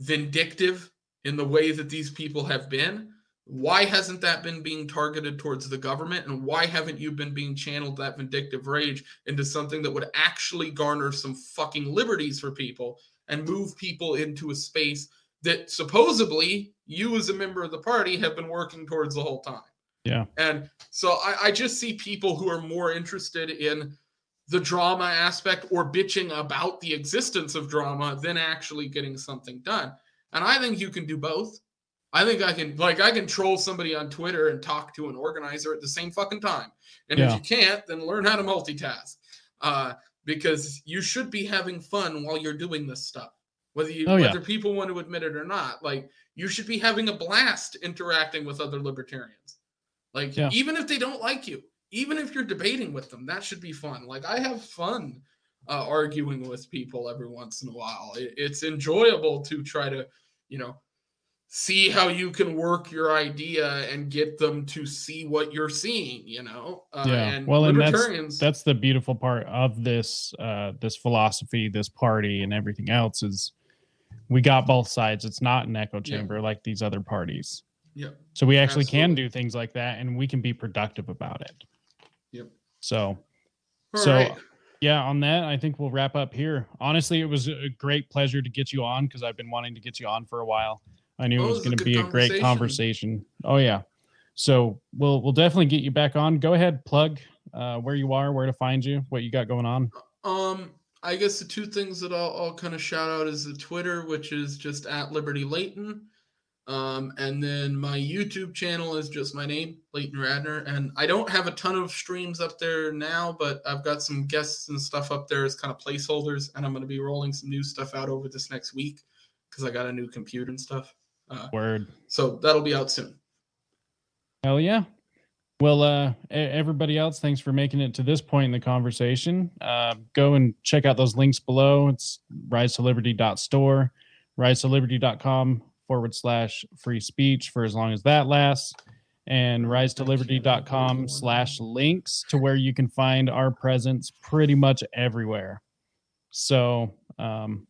vindictive in the way that these people have been, why hasn't that been being targeted towards the government? And why haven't you been being channeled that vindictive rage into something that would actually garner some fucking liberties for people and move people into a space that supposedly you, as a member of the party, have been working towards the whole time? Yeah. And so I, I just see people who are more interested in the drama aspect or bitching about the existence of drama than actually getting something done. And I think you can do both. I think I can like I can troll somebody on Twitter and talk to an organizer at the same fucking time. And Yeah. if you can't, then learn how to multitask. Uh, because you should be having fun while you're doing this stuff. Whether you Oh, yeah. whether people want to admit it or not. Like you should be having a blast interacting with other libertarians. Like Yeah. even if they don't like you, even if you're debating with them, that should be fun. Like I have fun uh, arguing with people every once in a while. It, it's enjoyable to try to, you know, see how you can work your idea and get them to see what you're seeing. You know, uh, Yeah. And Well, and that's- that's the beautiful part of this uh this philosophy this party and everything else is we got both sides it's not an echo Yeah. chamber like these other parties Yep. so we actually can do things like that and we can be productive about it Yep. so All so right. yeah on that i think we'll wrap up here honestly it was a great pleasure to get you on because i've been wanting to get you on for a while i knew Oh, it it was was going to be a great conversation. conversation oh yeah so we'll we'll definitely get you back on go ahead plug uh, where you are where to find you what you got going on Um, I guess the two things that I'll, I'll kind of shout out is the Twitter, which is just at Liberty Layton. Um, and then my YouTube channel is just my name, Leighton Radner. And I don't have a ton of streams up there now, but I've got some guests and stuff up there as kind of placeholders. And I'm going to be rolling some new stuff out over this next week because I got a new computer and stuff. Uh, word so that'll be out soon. Hell yeah. Well, uh, everybody else, thanks for making it to this point in the conversation. Uh, go and check out those links below. It's rise to forward slash free speech for as long as that lasts, and rise to liberty.com slash links to where you can find our presence pretty much everywhere. So, um,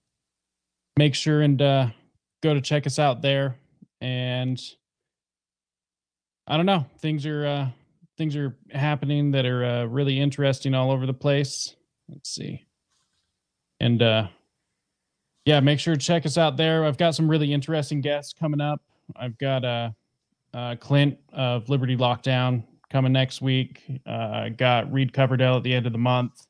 make sure and, uh, go to check us out there and, I don't know. Things are uh, things are happening that are uh, really interesting all over the place. Let's see, and uh, yeah, make sure to check us out there. I've got some really interesting guests coming up. I've got uh, uh, Clint of Liberty Lockdown coming next week. Uh, got Reed Coverdale at the end of the month.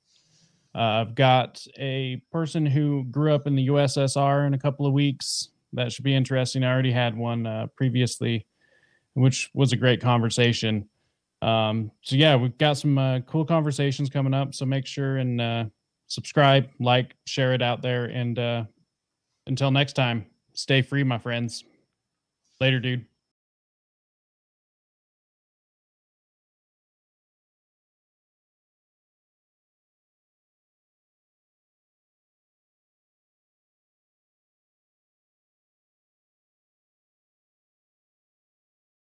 Uh, I've got a person who grew up in the USSR in a couple of weeks. That should be interesting. I already had one uh, previously which was a great conversation. Um, so yeah, we've got some uh, cool conversations coming up. So make sure and uh, subscribe, like, share it out there. And uh, until next time, stay free, my friends. Later, dude.